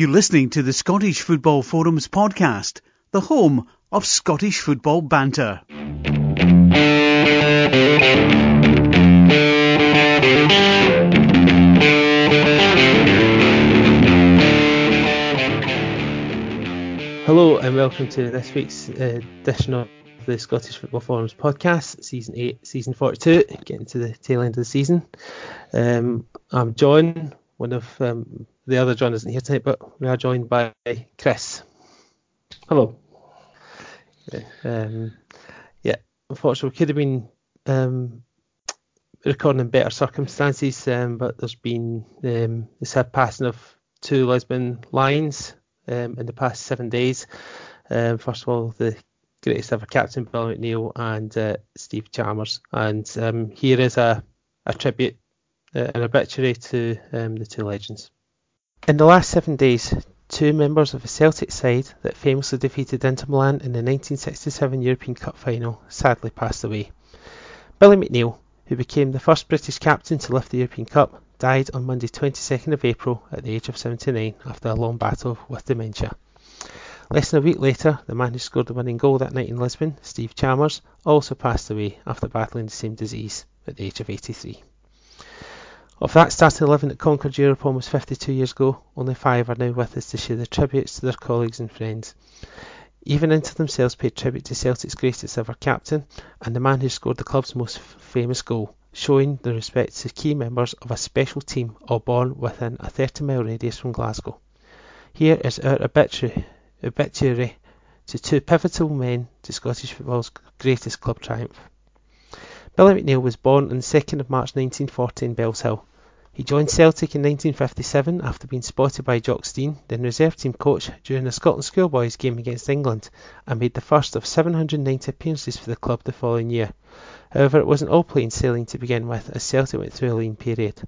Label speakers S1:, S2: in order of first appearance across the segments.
S1: You're listening to the Scottish Football Forums podcast, the home of Scottish football banter.
S2: Hello and welcome to this week's edition of the Scottish Football Forums podcast, season 8, season 42, getting to the tail end of the season. Um, I'm John, one of um, the other John isn't here tonight, but we are joined by Chris.
S3: Hello.
S2: Yeah, um, yeah unfortunately, we could have been um, recording in better circumstances, um, but there's been um, the sad passing of two Lisbon Lions um, in the past seven days. Um, first of all, the greatest ever captain, Bill McNeill, and uh, Steve Chalmers. And um, here is a, a tribute, uh, an obituary to um, the two legends. In the last seven days, two members of the Celtic side that famously defeated Inter Milan in the 1967 European Cup final sadly passed away. Billy McNeill, who became the first British captain to lift the European Cup, died on Monday 22nd of April at the age of 79 after a long battle with dementia. Less than a week later, the man who scored the winning goal that night in Lisbon, Steve Chalmers, also passed away after battling the same disease at the age of 83. Of that starting 11 that conquered Europe almost 52 years ago, only five are now with us to share their tributes to their colleagues and friends. Even into themselves paid tribute to Celtic's greatest ever captain and the man who scored the club's most f- famous goal, showing the respect to key members of a special team all born within a 30 mile radius from Glasgow. Here is our obituary, obituary to two pivotal men to Scottish football's greatest club triumph. Billy McNeill was born on the 2nd of March 1940 in Bellshill. He joined Celtic in 1957 after being spotted by Jock Stein, then reserve team coach, during a Scotland schoolboys game against England, and made the first of 790 appearances for the club the following year. However, it wasn't all plain sailing to begin with, as Celtic went through a lean period.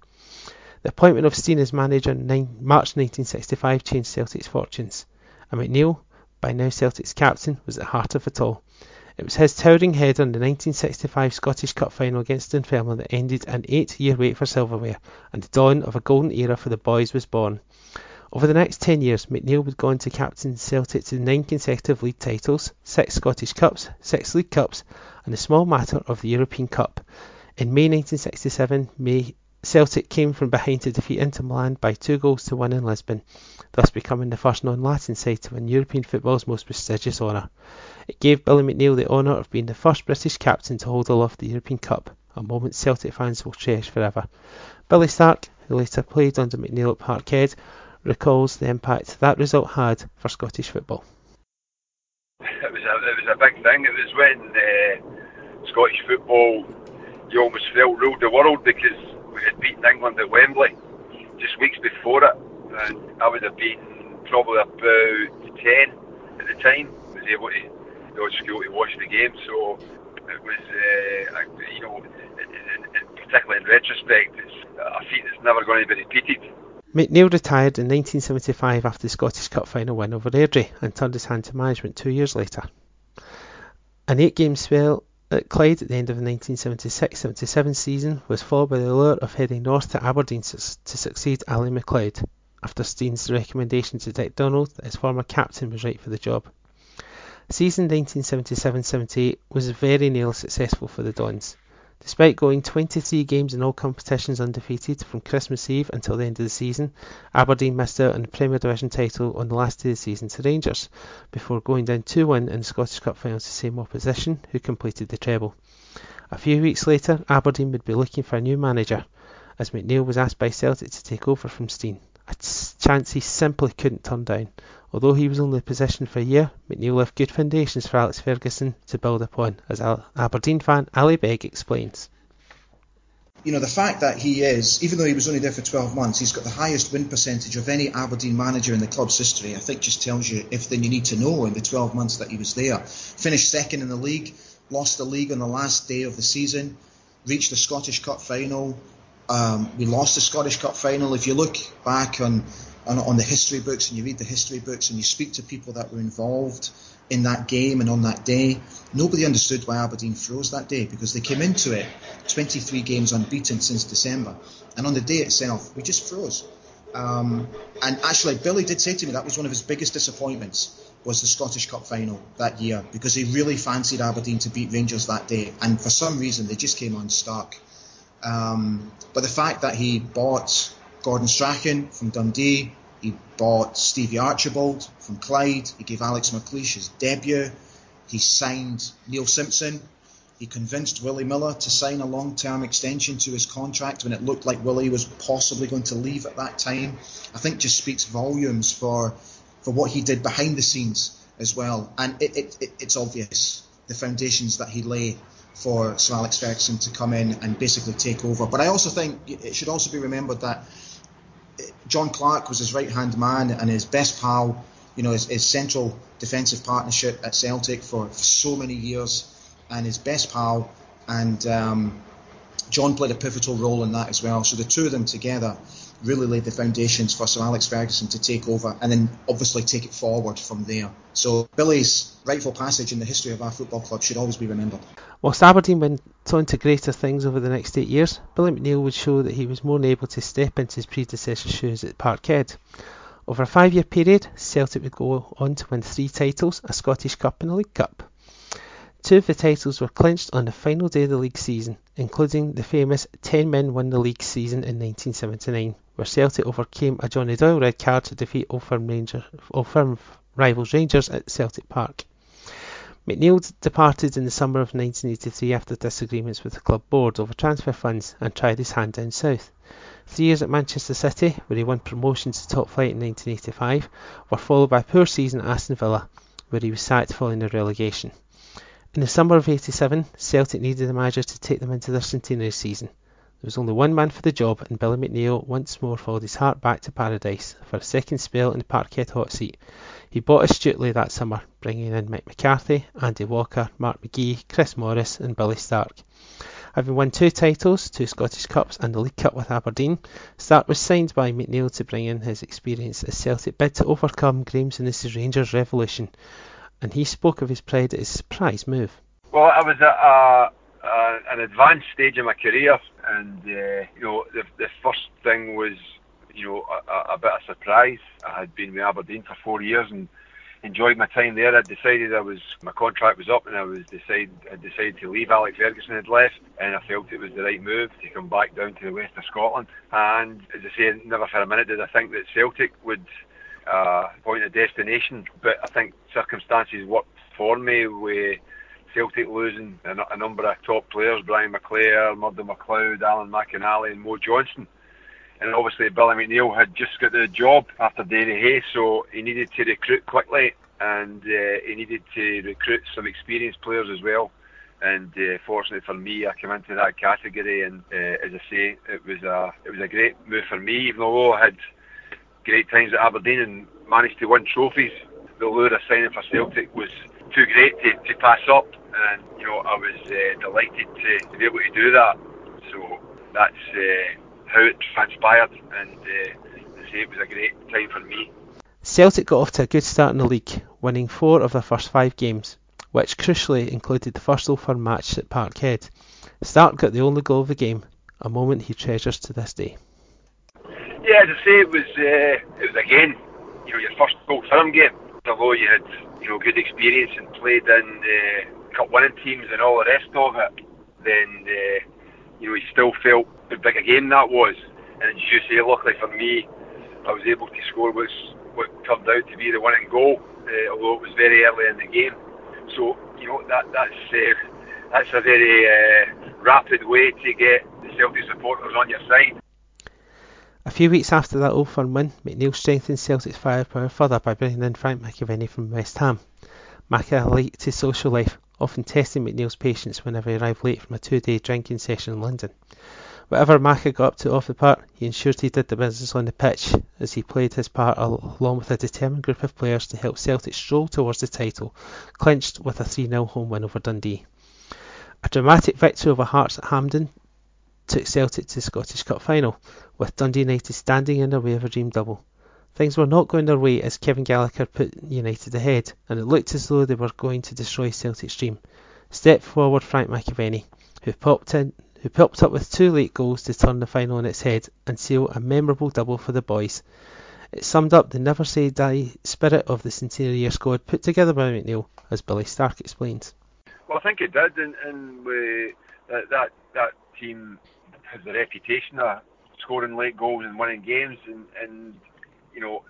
S2: The appointment of Stein as manager in March 1965 changed Celtic's fortunes, and McNeill, by now Celtic's captain, was at the heart of it all. It was his towering header in the 1965 Scottish Cup final against Dunfermline that ended an eight-year wait for silverware, and the dawn of a golden era for the boys was born. Over the next 10 years, McNeill would go on to captain Celtic to nine consecutive league titles, six Scottish Cups, six League Cups, and the small matter of the European Cup. In May 1967, May Celtic came from behind to defeat Inter Milan by two goals to one in Lisbon, thus becoming the first non-Latin side to win European football's most prestigious honour. It gave Billy McNeill the honour of being the first British captain to hold aloft the European Cup, a moment Celtic fans will cherish forever. Billy Stark, who later played under McNeill at Parkhead, recalls the impact that result had for Scottish football.
S4: It was a, it was a big thing. It was when uh, Scottish football, you almost felt ruled the world because we had beaten England at Wembley just weeks before it, and I would have been probably about 10 at the time. Was able to to school to watch the game, so it was, uh, you know, in, in, particularly in retrospect, it's a feat that's never going to be repeated.
S2: McNeill retired in 1975 after the Scottish Cup final win over Airdrie and turned his hand to management two years later. An eight game spell at Clyde at the end of the 1976-77 season was followed by the lure of heading north to Aberdeen to succeed Ally MacLeod, after Stein's recommendation to Dick Donald that his former captain was right for the job. Season 1977-78 was very nearly successful for the Dons. Despite going 23 games in all competitions undefeated from Christmas Eve until the end of the season, Aberdeen missed out on the Premier Division title on the last day of the season to Rangers, before going down 2-1 in the Scottish Cup final to the same opposition, who completed the treble. A few weeks later, Aberdeen would be looking for a new manager, as McNeill was asked by Celtic to take over from Stein, a chance he simply couldn't turn down. Although he was only in possession for a year, McNeill left good foundations for Alex Ferguson to build upon, as Aberdeen fan Ali Begg explains.
S5: You know, the fact that he is, even though he was only there for 12 months, he's got the highest win percentage of any Aberdeen manager in the club's history, I think just tells you everything you need to know in the 12 months that he was there. Finished second in the league, lost the league on the last day of the season, reached the Scottish Cup final. Um, we lost the Scottish Cup final. If you look back on on, on the history books and you read the history books and you speak to people that were involved in that game and on that day, nobody understood why Aberdeen froze that day because they came into it 23 games unbeaten since December. And on the day itself, we just froze. Um, and actually, Billy did say to me that was one of his biggest disappointments was the Scottish Cup final that year because he really fancied Aberdeen to beat Rangers that day, and for some reason they just came unstuck. Um, but the fact that he bought Gordon Strachan from Dundee, he bought Stevie Archibald from Clyde, he gave Alex McLeish his debut, he signed Neil Simpson, he convinced Willie Miller to sign a long term extension to his contract when it looked like Willie was possibly going to leave at that time. I think just speaks volumes for for what he did behind the scenes as well. And it, it, it, it's obvious the foundations that he lay for Sir Alex Ferguson to come in and basically take over. But I also think it should also be remembered that John Clark was his right hand man and his best pal, you know, his, his central defensive partnership at Celtic for, for so many years and his best pal, and um, John played a pivotal role in that as well. So the two of them together really laid the foundations for Sir Alex Ferguson to take over and then obviously take it forward from there. So Billy's rightful passage in the history of our football club should always be remembered.
S2: Whilst Aberdeen went on to greater things over the next eight years, Billy McNeill would show that he was more than able to step into his predecessor's shoes at Parkhead. Over a five year period, Celtic would go on to win three titles, a Scottish Cup and a League Cup. Two of the titles were clinched on the final day of the league season, including the famous 10 men won the league season in 1979, where Celtic overcame a Johnny Doyle red card to defeat Old Firm, Ranger, Old Firm rivals Rangers at Celtic Park. McNeill departed in the summer of 1983 after disagreements with the club board over transfer funds and tried his hand down south. Three years at Manchester City, where he won promotion to top flight in 1985, were followed by a poor season at Aston Villa, where he was sacked following the relegation. In the summer of '87, Celtic needed a manager to take them into their centenary season. There was only one man for the job, and Billy McNeill once more followed his heart back to paradise for a second spell in the Parkhead hot seat. He bought astutely that summer, bringing in Mick McCarthy, Andy Walker, Mark McGee, Chris Morris, and Billy Stark. Having won two titles, two Scottish Cups, and the League Cup with Aberdeen, Stark was signed by McNeill to bring in his experience as Celtic bid to overcome Graeme Souness's Rangers revolution and he spoke of his pride at his surprise move.
S4: Well, I was at a, an advanced stage in my career, and uh, you know, the, the first thing was, you know, a, a bit of surprise. I had been with Aberdeen for four years and enjoyed my time there. I decided I was my contract was up, and I was decided I decided to leave. Alex Ferguson had left, and I felt it was the right move to come back down to the west of Scotland. And as I say, never for a minute did I think that Celtic would uh, point a destination. But I think circumstances worked for me with Celtic losing a, a number of top players, Brian McClair, Murdo MacLeod, Alan McInally and Mo Johnston. And obviously Billy McNeill had just got the job after Davy Hay, so he needed to recruit quickly and uh, he needed to recruit some experienced players as well. And uh, fortunately for me, I came into that category, and uh, as I say, it was a it was a great move for me. Even though I had great times at Aberdeen and managed to win trophies. The lure of signing for Celtic was too great to, to pass up, and you know I was uh, delighted to, to, be able to do that. So that's uh, how it transpired, and uh, say it was a great time for me.
S2: Celtic got off to a good start in the league, winning four of their first five games, which crucially included the first Firm match at Parkhead. Stark got the only goal of the game, a moment he treasures to this day.
S4: Yeah, as I say, it was uh, it was again, you know, your first Old Firm game. Although you had you know good experience and played in uh, cup winning teams and all the rest of it, then uh, you know you still felt how big a game that was. And as you say, luckily for me, I was able to score what what turned out to be the winning goal, uh, although it was very early in the game. So you know that that's uh, that's a very uh, rapid way to get the Celtic supporters on your side.
S2: A few weeks after that Old Firm win, McNeill strengthened Celtic's firepower further by bringing in Frank McAvennie from West Ham. Mac liked his social life, often testing McNeill's patience whenever he arrived late from a two-day drinking session in London. Whatever Macca got up to off the park, he ensured he did the business on the pitch, as he played his part along with a determined group of players to help Celtic stroll towards the title, clinched with a 3-0 home win over Dundee. A dramatic victory over Hearts at Hampden took Celtic to the Scottish Cup final, with Dundee United standing in their way of a dream double. Things were not going their way as Kevin Gallagher put United ahead, and it looked as though they were going to destroy Celtic's dream. Step forward Frank McAvennie, who popped in who popped up with two late goals to turn the final on its head and seal a memorable double for the boys. It summed up the never say die spirit of the centenary year squad put together by McNeill, as Billy Stark explains.
S4: Well, I think it did, and, and we, that that team has the reputation of scoring late goals and winning games, and, and you know,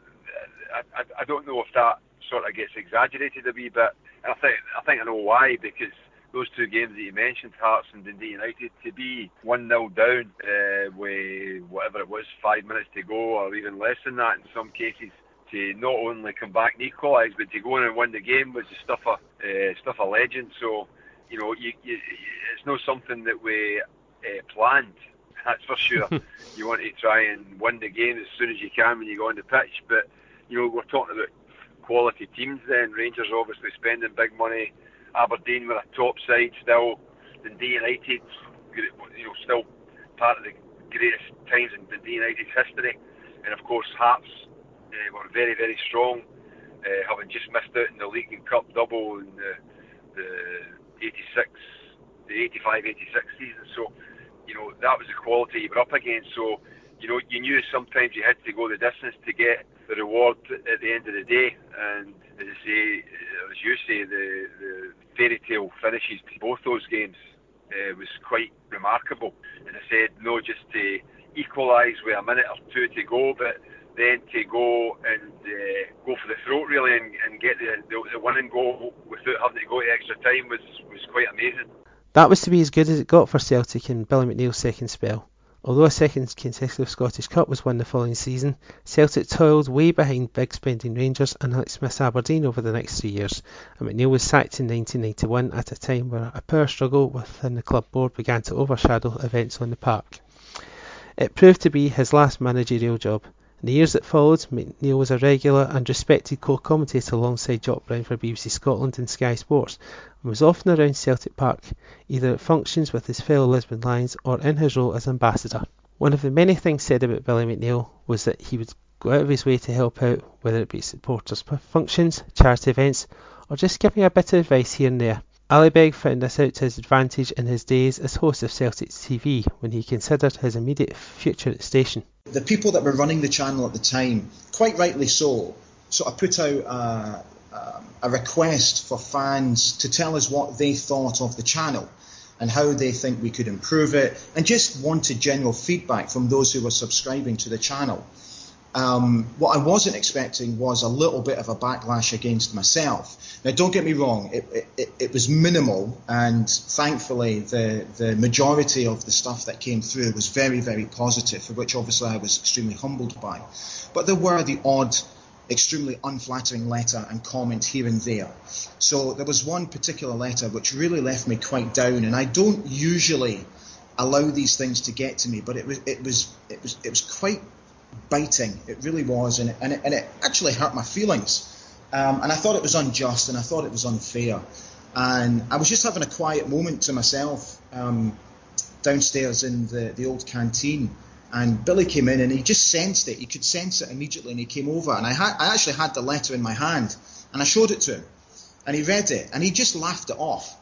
S4: I, I, I don't know if that sort of gets exaggerated a wee bit. And I think I think I know why because those two games that you mentioned, Hearts and Dundee United, to be one 0 down uh, with whatever it was, five minutes to go, or even less than that in some cases, to not only come back and equalise, but to go in and win the game was the stuff of uh, stuff of legend. So, you know, you, you, it's not something that we uh, planned. That's for sure. you want to try and win the game as soon as you can when you go on the pitch, but you know, we're talking about quality teams. Then Rangers obviously spending big money. Aberdeen were a top side still. Dundee United, you know, still part of the greatest times in Dundee United's history. And of course, Hearts uh, were very, very strong, uh, having just missed out in the League and Cup double in the, the 86, the 85 86 season. So, you know, that was the quality you were up against. So, you know, you knew sometimes you had to go the distance to get the reward at the end of the day. And as say, as you say, the, the fairy tale finishes to both those games uh, was quite remarkable. And I said, no, just to equalise with a minute or two to go, but then to go and uh, go for the throat really and, and get the, the, the winning goal without having to go to extra time was, was quite amazing.
S2: That was to be as good as it got for Celtic in Billy McNeill's second spell. Although a second consecutive Scottish Cup was won the following season, Celtic toiled way behind big spending Rangers and Alex Smith's Aberdeen over the next three years, and McNeill was sacked in 1991 at a time where a power struggle within the club board began to overshadow events on the park. It proved to be his last managerial job. In the years that followed, McNeill was a regular and respected co-commentator alongside Jock Brown for BBC Scotland and Sky Sports, and was often around Celtic Park, either at functions with his fellow Lisbon Lions or in his role as ambassador. One of the many things said about Billy McNeill was that he would go out of his way to help out, whether it be supporters functions, charity events, or just giving a bit of advice here and there. Ali Begg found this out to his advantage in his days as host of Celtic TV when he considered his immediate future at the station.
S5: The people that were running the channel at the time, quite rightly so, sort of put out a, a request for fans to tell us what they thought of the channel and how they think we could improve it, and just wanted general feedback from those who were subscribing to the channel. Um, what I wasn't expecting was a little bit of a backlash against myself. Now, don't get me wrong, it, it, it, was minimal, and thankfully, the, the majority of the stuff that came through was very, very positive, for which obviously I was extremely humbled by. But there were the odd, extremely unflattering letter and comment here and there. So there was one particular letter which really left me quite down, and I don't usually allow these things to get to me, but it was it was it was it was quite biting. It really was, and it, and it, and it actually hurt my feelings. Um, and I thought it was unjust, and I thought it was unfair. And I was just having a quiet moment to myself um, downstairs in the, the old canteen. And Billy came in, and he just sensed it. He could sense it immediately, and he came over. And I, had, I actually had the letter in my hand, and I showed it to him. And he read it, and he just laughed it off.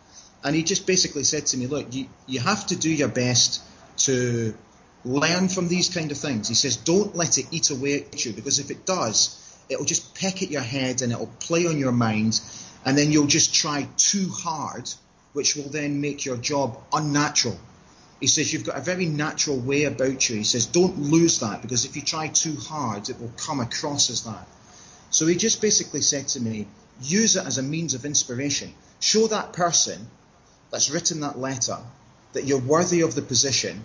S5: And he just basically said to me, "Look, you, you have to do your best to learn from these kind of things. He says, don't let it eat away at you because if it does, it'll just peck at your head and it'll play on your mind, and then you'll just try too hard, which will then make your job unnatural. He says, you've got a very natural way about you. He says, don't lose that because if you try too hard, it will come across as that. So he just basically said to me, use it as a means of inspiration. Show that person that's written that letter that you're worthy of the position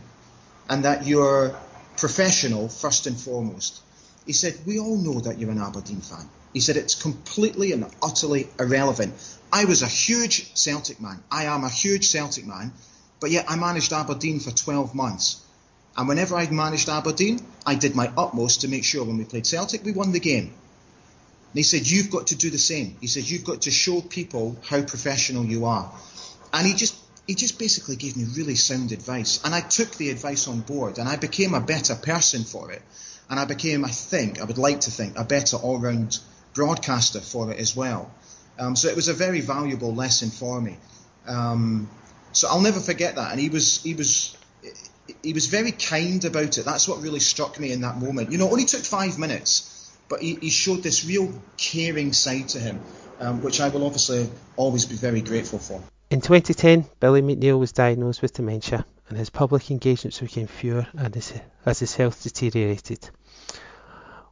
S5: and that you're professional first and foremost. He said, We all know that you're an Aberdeen fan. He said, It's completely and utterly irrelevant. I was a huge Celtic man. I am a huge Celtic man, but yet I managed Aberdeen for 12 months. And whenever I managed Aberdeen, I did my utmost to make sure when we played Celtic, we won the game. And he said, You've got to do the same. He said, You've got to show people how professional you are. And he just he just basically gave me really sound advice. And I took the advice on board and I became a better person for it. And I became, I think, I would like to think, a better all round broadcaster for it as well. Um, so it was a very valuable lesson for me. Um, so I'll never forget that. And he was, he was, he was very kind about it. That's what really struck me in that moment. You know, it only took five minutes, but he, he showed this real caring side to him, um, which I will obviously always be very grateful for.
S2: In 2010, Billy McNeill was diagnosed with dementia, and his public engagements became fewer as his health deteriorated.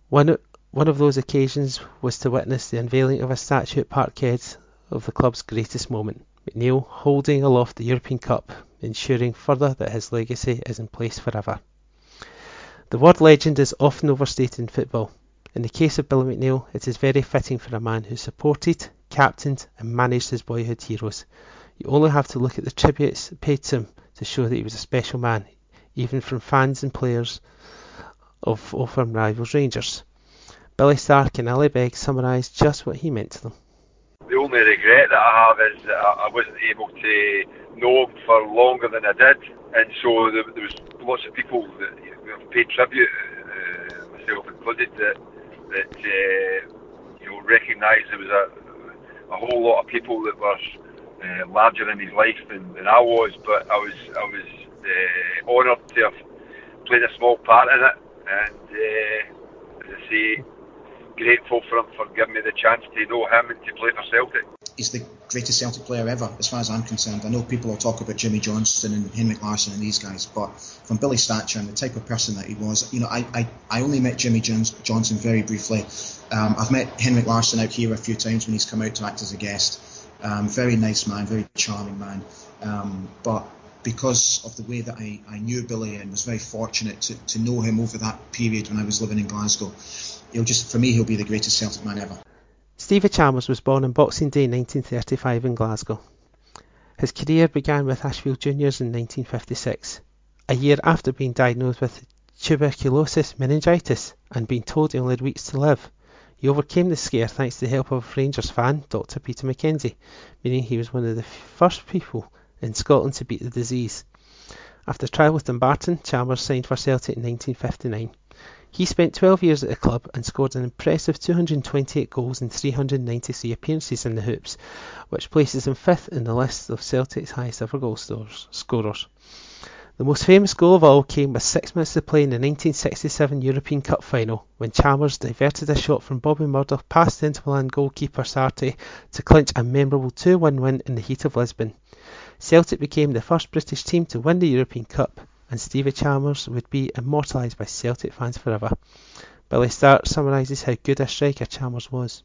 S2: One, one of those occasions was to witness the unveiling of a statue at Parkhead of the club's greatest moment, McNeill holding aloft the European Cup ensuring further that his legacy is in place forever. The word legend is often overstated in football. In the case of Billy McNeill, it is very fitting for a man who supported, captained, and managed his boyhood heroes. You only have to look at the tributes paid to him to show that he was a special man, even from fans and players of old firm rivals Rangers. Billy Stark and Ali Begg summarised just what he meant to them.
S4: The only regret that I have is that I wasn't able to know him for longer than I did, and so there, there was lots of people that paid tribute, uh, myself included, that that uh, you know recognised there was a a whole lot of people that were uh, larger in his life than, than I was, but I was I was uh, honoured to have played a small part in it, and uh, as I say, grateful for him for giving me the chance to know him and to play for Celtic
S5: he's the greatest Celtic player ever, as far as I'm concerned. I know people will talk about Jimmy Johnstone and Henrik Larsson and these guys, but from Billy stature and the type of person that he was, you know, I, I, I only met Jimmy Jones, Johnson very briefly. Um, I've met Henrik Larsson out here a few times when he's come out to act as a guest. Um, very nice man, very charming man. Um, but because of the way that I, I knew Billy and was very fortunate to, to know him over that period when I was living in Glasgow, he'll just for me he'll be the greatest Celtic man ever.
S2: Stevie Chalmers was born on Boxing Day 1935 in Glasgow. His career began with Ashfield Juniors in 1956, a year after being diagnosed with tuberculosis meningitis and being told he only had weeks to live. He overcame the scare thanks to the help of a Rangers fan Dr Peter Mackenzie, meaning he was one of the first people in Scotland to beat the disease. After trial with Dumbarton, Chalmers signed for Celtic in 1959. He spent 12 years at the club and scored an impressive 228 goals in 393 appearances in the hoops, which places him fifth in the list of Celtic's highest ever goal scorers. The most famous goal of all came with six minutes to play in the 1967 European Cup final when Chalmers diverted a shot from Bobby Murdoch past the Inter Milan goalkeeper Sarti to clinch a memorable 2-1 win in the heat of Lisbon. Celtic became the first British team to win the European Cup and Stevie Chalmers would be immortalised by Celtic fans forever. Billy Stark summarises how good a striker Chalmers was.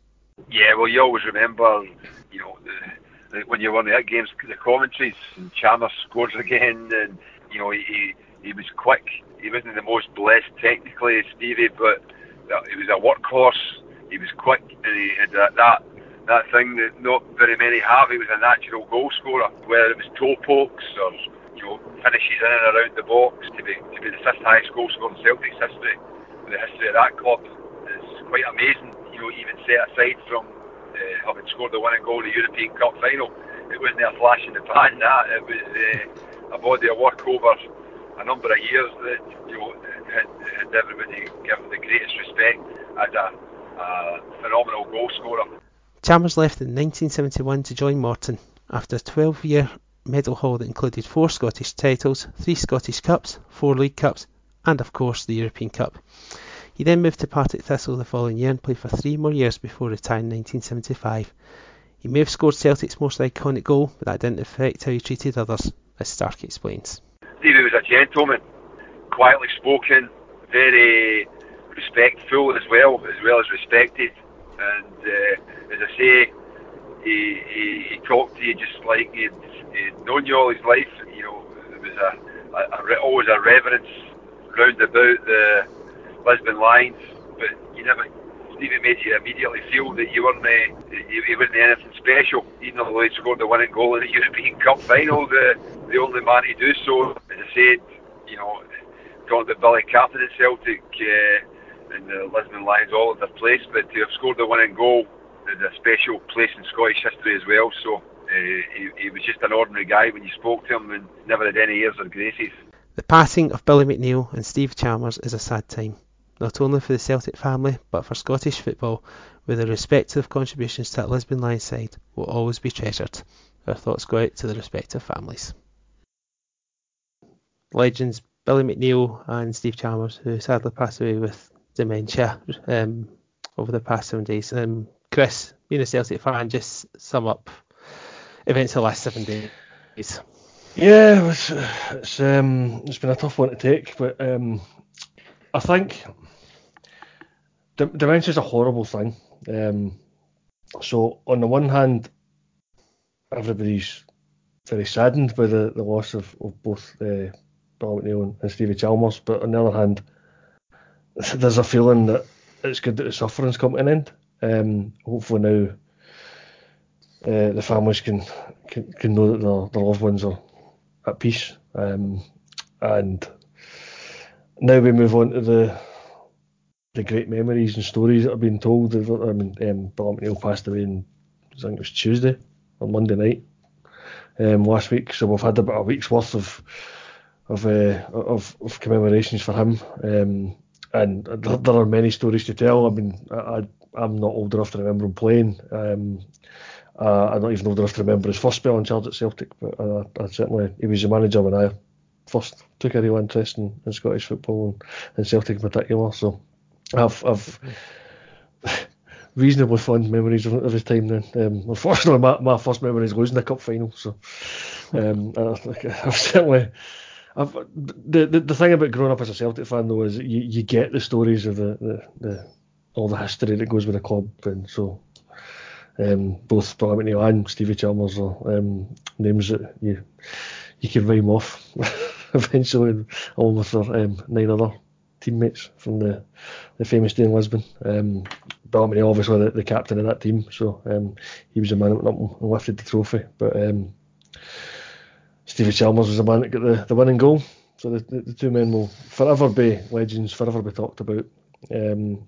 S4: Yeah, well, you always remember, you know, the, the, when you won the games, the commentaries, and Chalmers scores again, and you know, he he was quick. He wasn't the most blessed technically, Stevie, but he was a workhorse. He was quick, and he had that, that that thing that not very many have. He was a natural goal scorer, whether it was toe pokes or you know, finishes in and around the box to be to be the fifth highest goal scorer in Celtic's history. The history of that club is quite amazing. You know, even set aside from uh, having scored the winning goal in the European Cup final, it wasn't a flash in the pan. That it was uh, a body of work over a number of years that you know had, had everybody given the greatest respect as a, a phenomenal goal scorer.
S2: Chalmers left in 1971 to join Morton after a 12 year medal haul that included four Scottish titles, three Scottish Cups, four League Cups, and of course the European Cup. He then moved to Partick Thistle the following year and played for three more years before retiring in 1975. He may have scored Celtic's most iconic goal, but that didn't affect how he treated others, as Stark explains.
S4: Stevie was a gentleman, quietly spoken, very respectful as well, as well as respected. And uh, as I say, he, he, he talked to you just like he'd, he'd known you all his life. You know, there was a, a, a always a reverence round about the Lisbon Lions, but you never. Stevie made you immediately feel that you weren't uh, you, you wasn't anything special, even though he scored the winning goal in the European Cup final. The the only man to do so, as I said, you know, talking about Billy Captain at Celtic. Uh, and the Lisbon Lions all at their place, but to have scored the winning goal had a special place in Scottish history as well. So uh, he, he, was just an ordinary guy when you spoke to him and never had any airs or graces.
S2: The passing of Billy McNeill and Steve Chalmers is a sad time, not only for the Celtic family but for Scottish football, where their respective contributions to that Lisbon Lions side will always be treasured. Our thoughts go out to the respective families. Legends Billy McNeill and Steve Chalmers, who sadly passed away with dementia um, over the past seven days. Um, Chris, being a Celtic fan, just sum up events of the last seven days.
S3: Yeah, it's it's, um, it's been a tough one to take, but um, I think dementia is a horrible thing. Um, so on the one hand, everybody's very saddened by the, the loss of, of both uh, Bill McNeill and, and Stevie Chalmers, but on the other hand, there's a feeling that it's good that the suffering's come to an end. Um, hopefully now uh, the families can, can, can know that their, their loved ones are at peace. Um, and now we move on to the the great memories and stories that have been told. I mean, um, Bill McNeill passed away in I think it was Tuesday or Monday night um, last week, so we've had about a week's worth of of uh, of, of commemorations for him. Um, and there are many stories to tell. I mean, I, I'm not old enough to remember him playing. Um, uh, I'm not even old enough to remember his first spell in charge at Celtic, but uh, I certainly he was the manager when I first took a real interest in, in Scottish football and, and Celtic in particular. So I've, I've reasonably fond memories of, of his time then. Um, unfortunately, my, my first memory is losing the cup final. So um, I, have certainly. I've, the, the the thing about growing up as a Celtic fan though is you, you get the stories of the, the, the all the history that goes with the club, and so um, both Billy McNeill and Stevie Chalmers are um, names that you you can rhyme off eventually, along with um, nine other teammates from the, the famous day in Lisbon. Um, Billy McNeill, obviously the, the, captain of that team, so um, he was the man that went up and lifted the trophy. But um, Stevie Chalmers was the man that got the, the winning goal. So the, the, the, two men will forever be legends, forever be talked about. Um,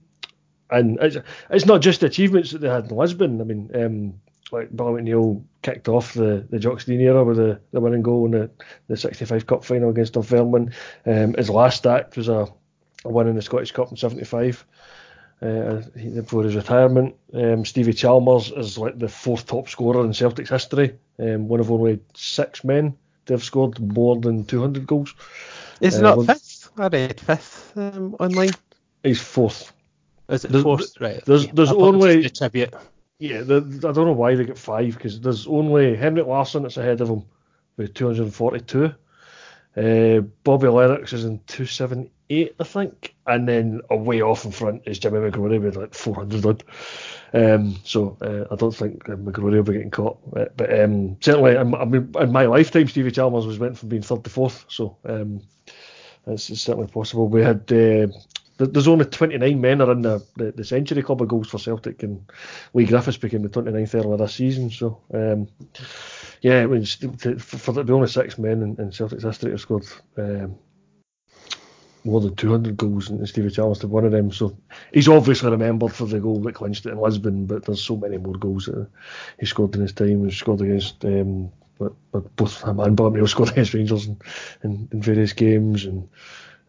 S3: and it's, it's not just the achievements that they had in Lisbon. I mean, um, like Billy McNeill kicked off the, the Jock Stein era with the, the winning goal in the, the 65 Cup final against Dunfermline. Um, his last act was a, a win in the Scottish Cup in 75 uh, before his retirement. Um, Stevie Chalmers is like the fourth top scorer in Celtic's history, um, one of only six men to have scored more than 200 goals.
S2: Is uh, not fifth? I read fifth um, online.
S3: He's fourth.
S2: Is it there's, fourth? Right.
S3: There's there's only tribute. Yeah, the, I don't know why they get five because there's only Henrik Larsson that's ahead of him with 242. Uh, Bobby Lennox is in 278, I think, and then away off in front is Jimmy McGrory with like 400 odd. Um, so uh, I don't think uh, McGrory will be getting caught, uh, but um, certainly in, I mean, in my lifetime, Stevie Chalmers was went from being third to fourth, so um, it's, it's, certainly possible. We had uh, there's only 29 men are in the, the, the, century club of goals for Celtic, and Leigh Griffiths became the 29th earlier this season. So, um, yeah, it was for the only six men in, in Celtic's history have scored um, more than 200 goals, and Stevie Chalmers to one of them. So he's obviously remembered for the goal that clinched it in Lisbon, but there's so many more goals that he scored in his time. He scored against. Um, but, but both him and scored against Rangers in, in, in various games, and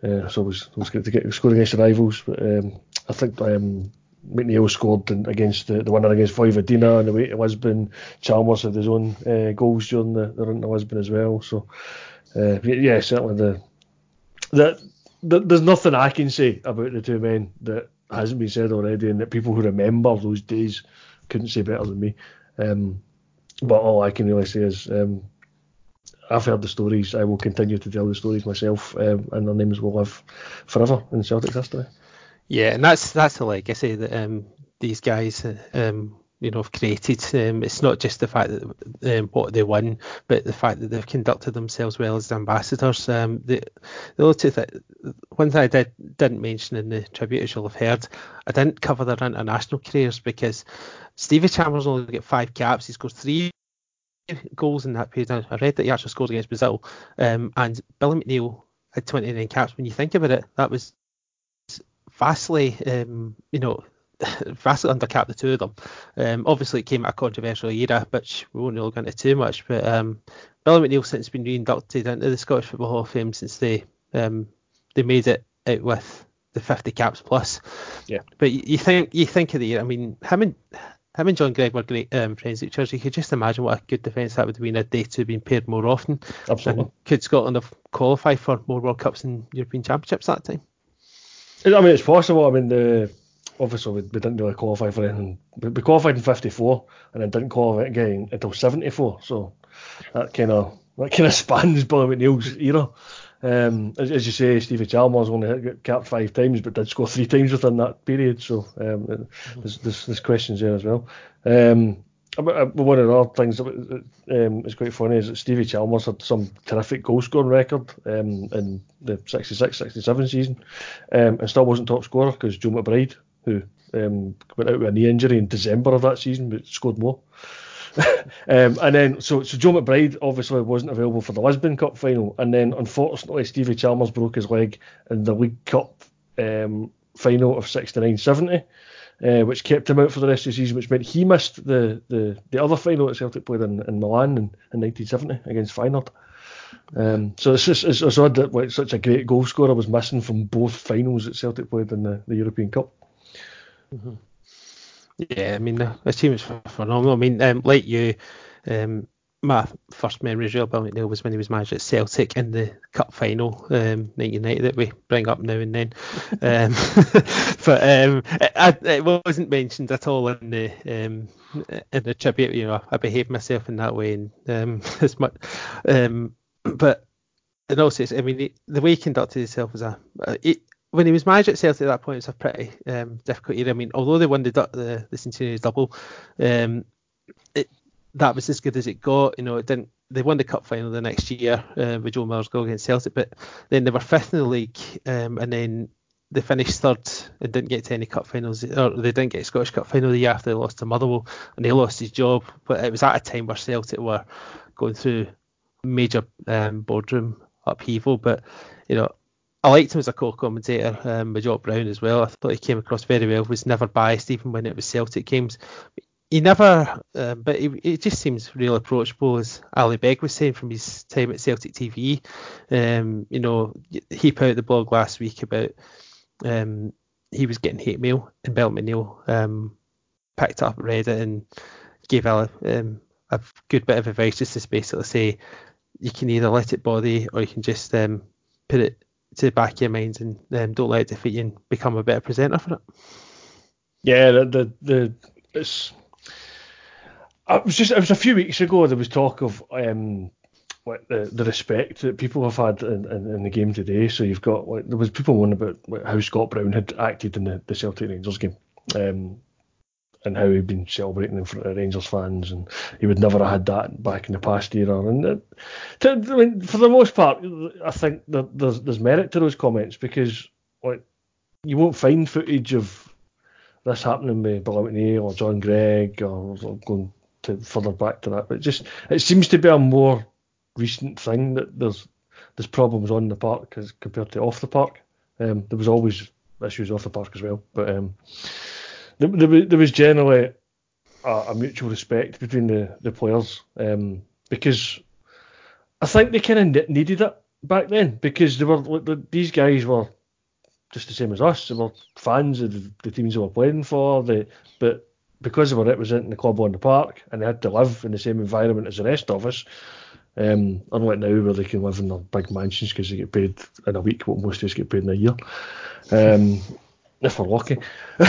S3: uh, so it was, it was great to get scored against the rivals. But um, I think um, McNeill scored against the, the winner against Vojvodina on the way to Lisbon. Chalmers had his own uh, goals during the, the run to Lisbon as well. So uh, yeah, certainly the, the, the there's nothing I can say about the two men that hasn't been said already, and that people who remember those days couldn't say better than me. Um, but all I can really say is um, I've heard the stories. I will continue to tell the stories myself, um, and their names will live forever in Celtic history.
S2: Yeah, and that's that's the legacy that um, these guys, um, you know, have created. Um, it's not just the fact that um, what they won, but the fact that they've conducted themselves well as ambassadors. Um, the the other two th- one thing I did didn't mention in the tribute, as you'll have heard, I didn't cover their international careers because Stevie Chalmers only got five caps. He's got three goals in that period. I read that he actually scored against Brazil. Um, and Billy McNeill had 29 caps. When you think about it, that was vastly, um, you know, vastly undercapped the two of them. Um, obviously, it came at a controversial era, which we won't really go into too much. But um, Billy McNeill since been reinducted into the Scottish Football Hall of Fame since they um, they made it out with the 50 caps plus.
S3: Yeah.
S2: But you, you think you think of the year. I mean, him and him and John Greig were great um, friends with each other. You could just imagine what a good defence that would have been if they two been paired more often.
S3: Absolutely.
S2: And could Scotland have qualified for more World Cups and European Championships that time?
S3: I mean, it's possible. I mean, the obviously we, we didn't really qualify for anything. We, we qualified in '54 and then didn't qualify again until '74. So that kind of that kind of spans Billy McNeill's era. Um, as, as, you say, Stevie Chalmers only got capped five times, but did score three times within that period. So um, there's, there's, there's, questions there as well. Um, one of the other things that um, is quite funny is that Stevie Chalmers had some terrific goal scoring record um, in the 66-67 season, um, and still wasn't top scorer because Joe McBride, who um, went out with a knee injury in December of that season, but scored more. um, and then, so so Joe McBride obviously wasn't available for the Lisbon Cup final, and then unfortunately Stevie Chalmers broke his leg in the League Cup um, final of 69-70, uh, which kept him out for the rest of the season, which meant he missed the the, the other final that Celtic played in, in Milan in, in 1970 against Feyenoord. Um, so it's just it's, it's odd that like, such a great goal scorer was missing from both finals that Celtic played in the, the European Cup.
S2: Mm-hmm. Yeah, I mean the, the team is phenomenal. I mean, um, like you, um, my first memory of Bill McNeill was when he was manager at Celtic in the Cup final, um, 1990 that we bring up now and then. um, but um, it, it, wasn't mentioned at all in the um, in the tribute. You know, I behaved myself in that way, and um, as much. Um, but and also, I mean, the, the way he conducted himself was a. It, when he was manager at Celtic at that point, it was a pretty um, difficult year. I mean, although they won the the, the Centenary double, um, it, that was as good as it got. You know, it didn't. They won the cup final the next year uh, with Joe Miller's goal against Celtic, but then they were fifth in the league, um, and then they finished third and didn't get to any cup finals, or they didn't get a Scottish Cup final the year after they lost to Motherwell, and he lost his job. But it was at a time where Celtic were going through major um, boardroom upheaval. But you know, I liked him as a co-commentator um, with Jock Brown as well. I thought he came across very well. Was never biased, even when it was Celtic games. He never, um, but he, just seems real approachable, as Ali Begg was saying from his time at Celtic TV. Um, you know, he put out the blog last week about um, he was getting hate mail, and Bill McNeill um, picked up, read it, and gave Ali um, a good bit of advice just to basically say you can either let it bother or you can just put it to the back of your mind and um, don't let it defeat you and become a better presenter for it.
S3: Yeah, the the, the it's. It was just it was a few weeks ago. There was talk of um, what the, the respect that people have had in, in, in, the game today. So you've got like there was people wondering about how Scott Brown had acted in the, the Celtic Rangers game. Um, and how he'd been celebrating in front of Rangers fans, and he would never have had that back in the past era. And it, to, I mean, for the most part, I think there's there's merit to those comments because like you won't find footage of this happening with Billy McNeill or John Greig or, or going to further back to that. But just it seems to be a more recent thing that there's there's problems on the park as compared to off the park. Um, there was always issues off the park as well, but um, there, there, was generally a, a, mutual respect between the, the players um, because I think they kind of needed it back then because they were these guys were just the same as us. They were fans of the, the teams they were playing for. They, but because they were representing the club on the park and they had to live in the same environment as the rest of us, um, unlike now where they can live in their big mansions because they get paid in a week what most of us get paid in a year. Um, if we're lucky.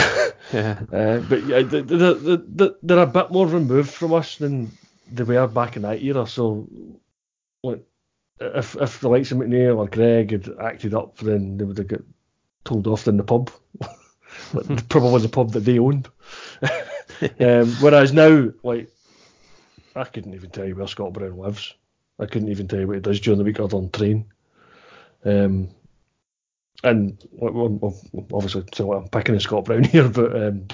S3: yeah. Uh, but yeah, they're, they're, they're, a bit more removed from us than they were back in that era. So, like, if if the likes of McNeill or Greig had acted up, then they would have got told off in the pub. Probably the pub that they owned. um, whereas now, like, I couldn't even tell you where Scott Brown lives. I couldn't even tell you what he does during the week other than train. Um, and obviously, so I'm picking a Scott Brown here, but um,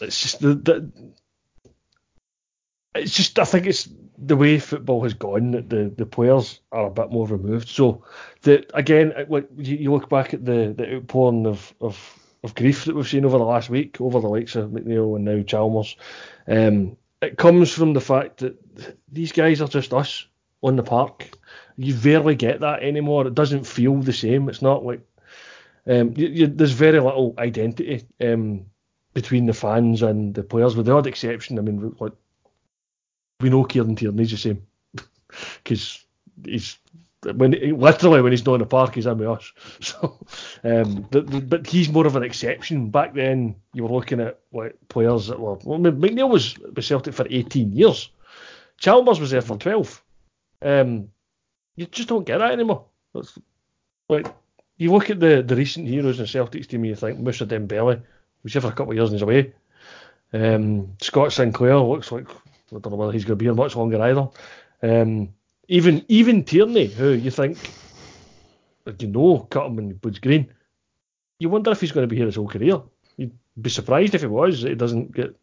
S3: it's just the, the, it's just I think it's the way football has gone that the, the players are a bit more removed. So the again, like you, look back at the the outpouring of, of of grief that we've seen over the last week over the likes of McNeill and now Chalmers. Um, it comes from the fact that these guys are just us on the park you rarely get that anymore. It doesn't feel the same. It's not like um, you, you, there's very little identity um, between the fans and the players, with the odd exception. I mean, we know Kieran Tierney's the same because he's when literally when he's not in the park, he's in with us. So, um, but, but he's more of an exception. Back then, you were looking at like players that were. Well, McNeill was with Celtic for 18 years. Chalmers was there for 12. Um, you just don't get that anymore. It's, like you look at the, the recent heroes in Celtic's team, you think Moussa Dembele was here for a couple of years and he's away. Um, Scott Sinclair looks like I don't know whether he's going to be here much longer either. Um, even even Tierney, who you think you know cut him in Woods Green, you wonder if he's going to be here his whole career. You'd be surprised if he was. He doesn't get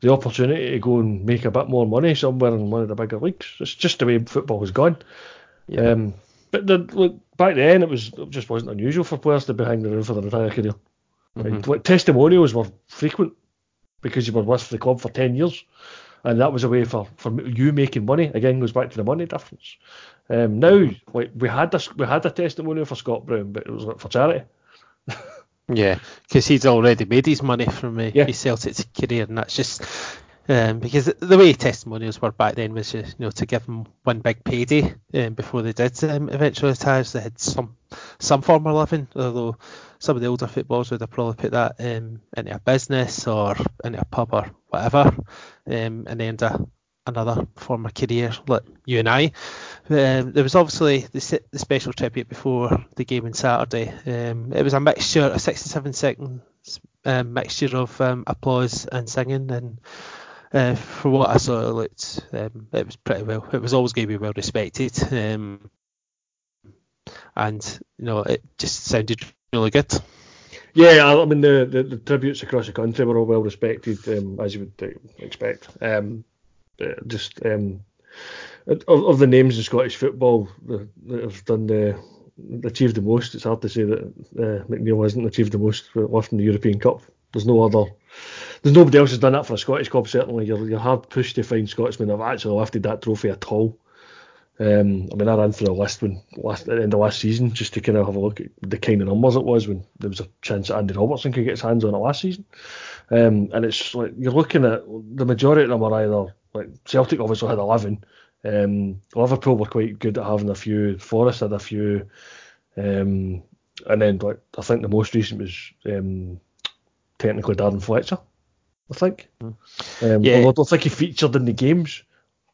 S3: the opportunity to go and make a bit more money somewhere in one of the bigger leagues. It's just the way football has gone. Um, but the, look, back then it was it just wasn't unusual for players to be hanging around for their entire career. Mm-hmm. Like, testimonials were frequent because you were with the club for ten years and that was a way for, for you making money. Again, goes back to the money difference. Um, now, like we had this, we had a testimonial for Scott Brown, but it was for charity.
S2: yeah, because he's already made his money from uh, yeah. his Celtic career, and that's just um, because the way testimonials were back then was just, you know to give them one big payday um, before they did um, eventually retire. So they had some some form of living, although some of the older footballers would have probably put that um, into a business or into a pub or whatever, um, and then a, another form of career like you and I. Um, there was obviously the, the, special tribute before the game on Saturday. It was a mixture, a 67 second mixture of applause and singing, and uh, for what I saw, it looked um, it was pretty well. It was always going to be well respected, um, and you know it just sounded really good.
S3: Yeah, I mean the, the, the tributes across the country were all well respected, um, as you would uh, expect. Um, just um, of, of, the names in Scottish football that, have done the achieved the most, it's hard to say that uh, McNeill hasn't achieved the most lifting the European Cup. There's no other there's nobody else has done that for a Scottish club. Certainly, you're, you're hard pushed to find Scotsmen that have actually lifted that trophy at all. Um, I mean, I ran through a list when last at the end of last season just to kind of have a look at the kind of numbers it was when there was a chance that Andy Robertson could get his hands on it last season. Um, and it's like you're looking at the majority of them are either like Celtic obviously had 11. Um, Liverpool were quite good at having a few. Forest had a few. Um, and then like I think the most recent was um, technically Darren Fletcher. I think. Hmm. Um, yeah. Although I don't think he featured in the games.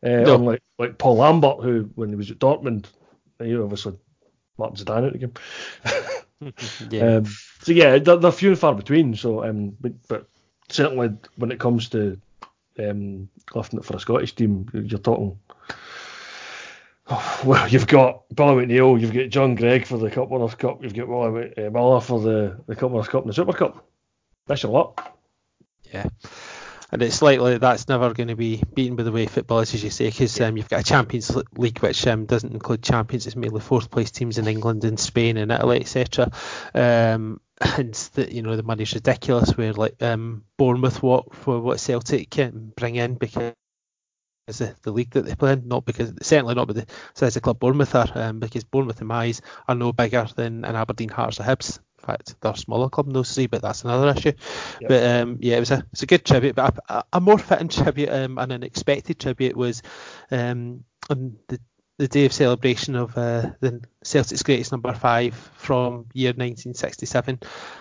S3: Uh, no. Unlike like Paul Lambert, who when he was at Dortmund, you obviously Martin Zidane out the game. yeah. Um, so yeah, they're, they're, few and far between. So, um, but, but certainly when it comes to um, lifting it for a Scottish team, you're talking. Oh, well, you've got Billy McNeill, you've got John Greig for the Cup Winners' Cup, you've got Willie uh, Miller for the, the Cup Winners' Cup and the Super Cup. That's a lot.
S2: Yeah. And it's likely that's never going to be beaten by the way football is, as you say, because um, you've got a Champions League which um, doesn't include champions. It's mainly fourth place teams in England and Spain and Italy, etc. Um, and the, you know the money's ridiculous. Where like um, Bournemouth what for what Celtic can bring in because the, the league that they play in, not because certainly not with the size of club Bournemouth are, um, because Bournemouth and eyes are no bigger than an Aberdeen Hearts or Hibs fact, they're a smaller club than those three, but that's another issue. Yep. But um, yeah, it was a it's a good tribute, but a, a more fitting tribute um, and an expected tribute was um, on the the day of celebration of uh, the Celtic's greatest number five from year 1967.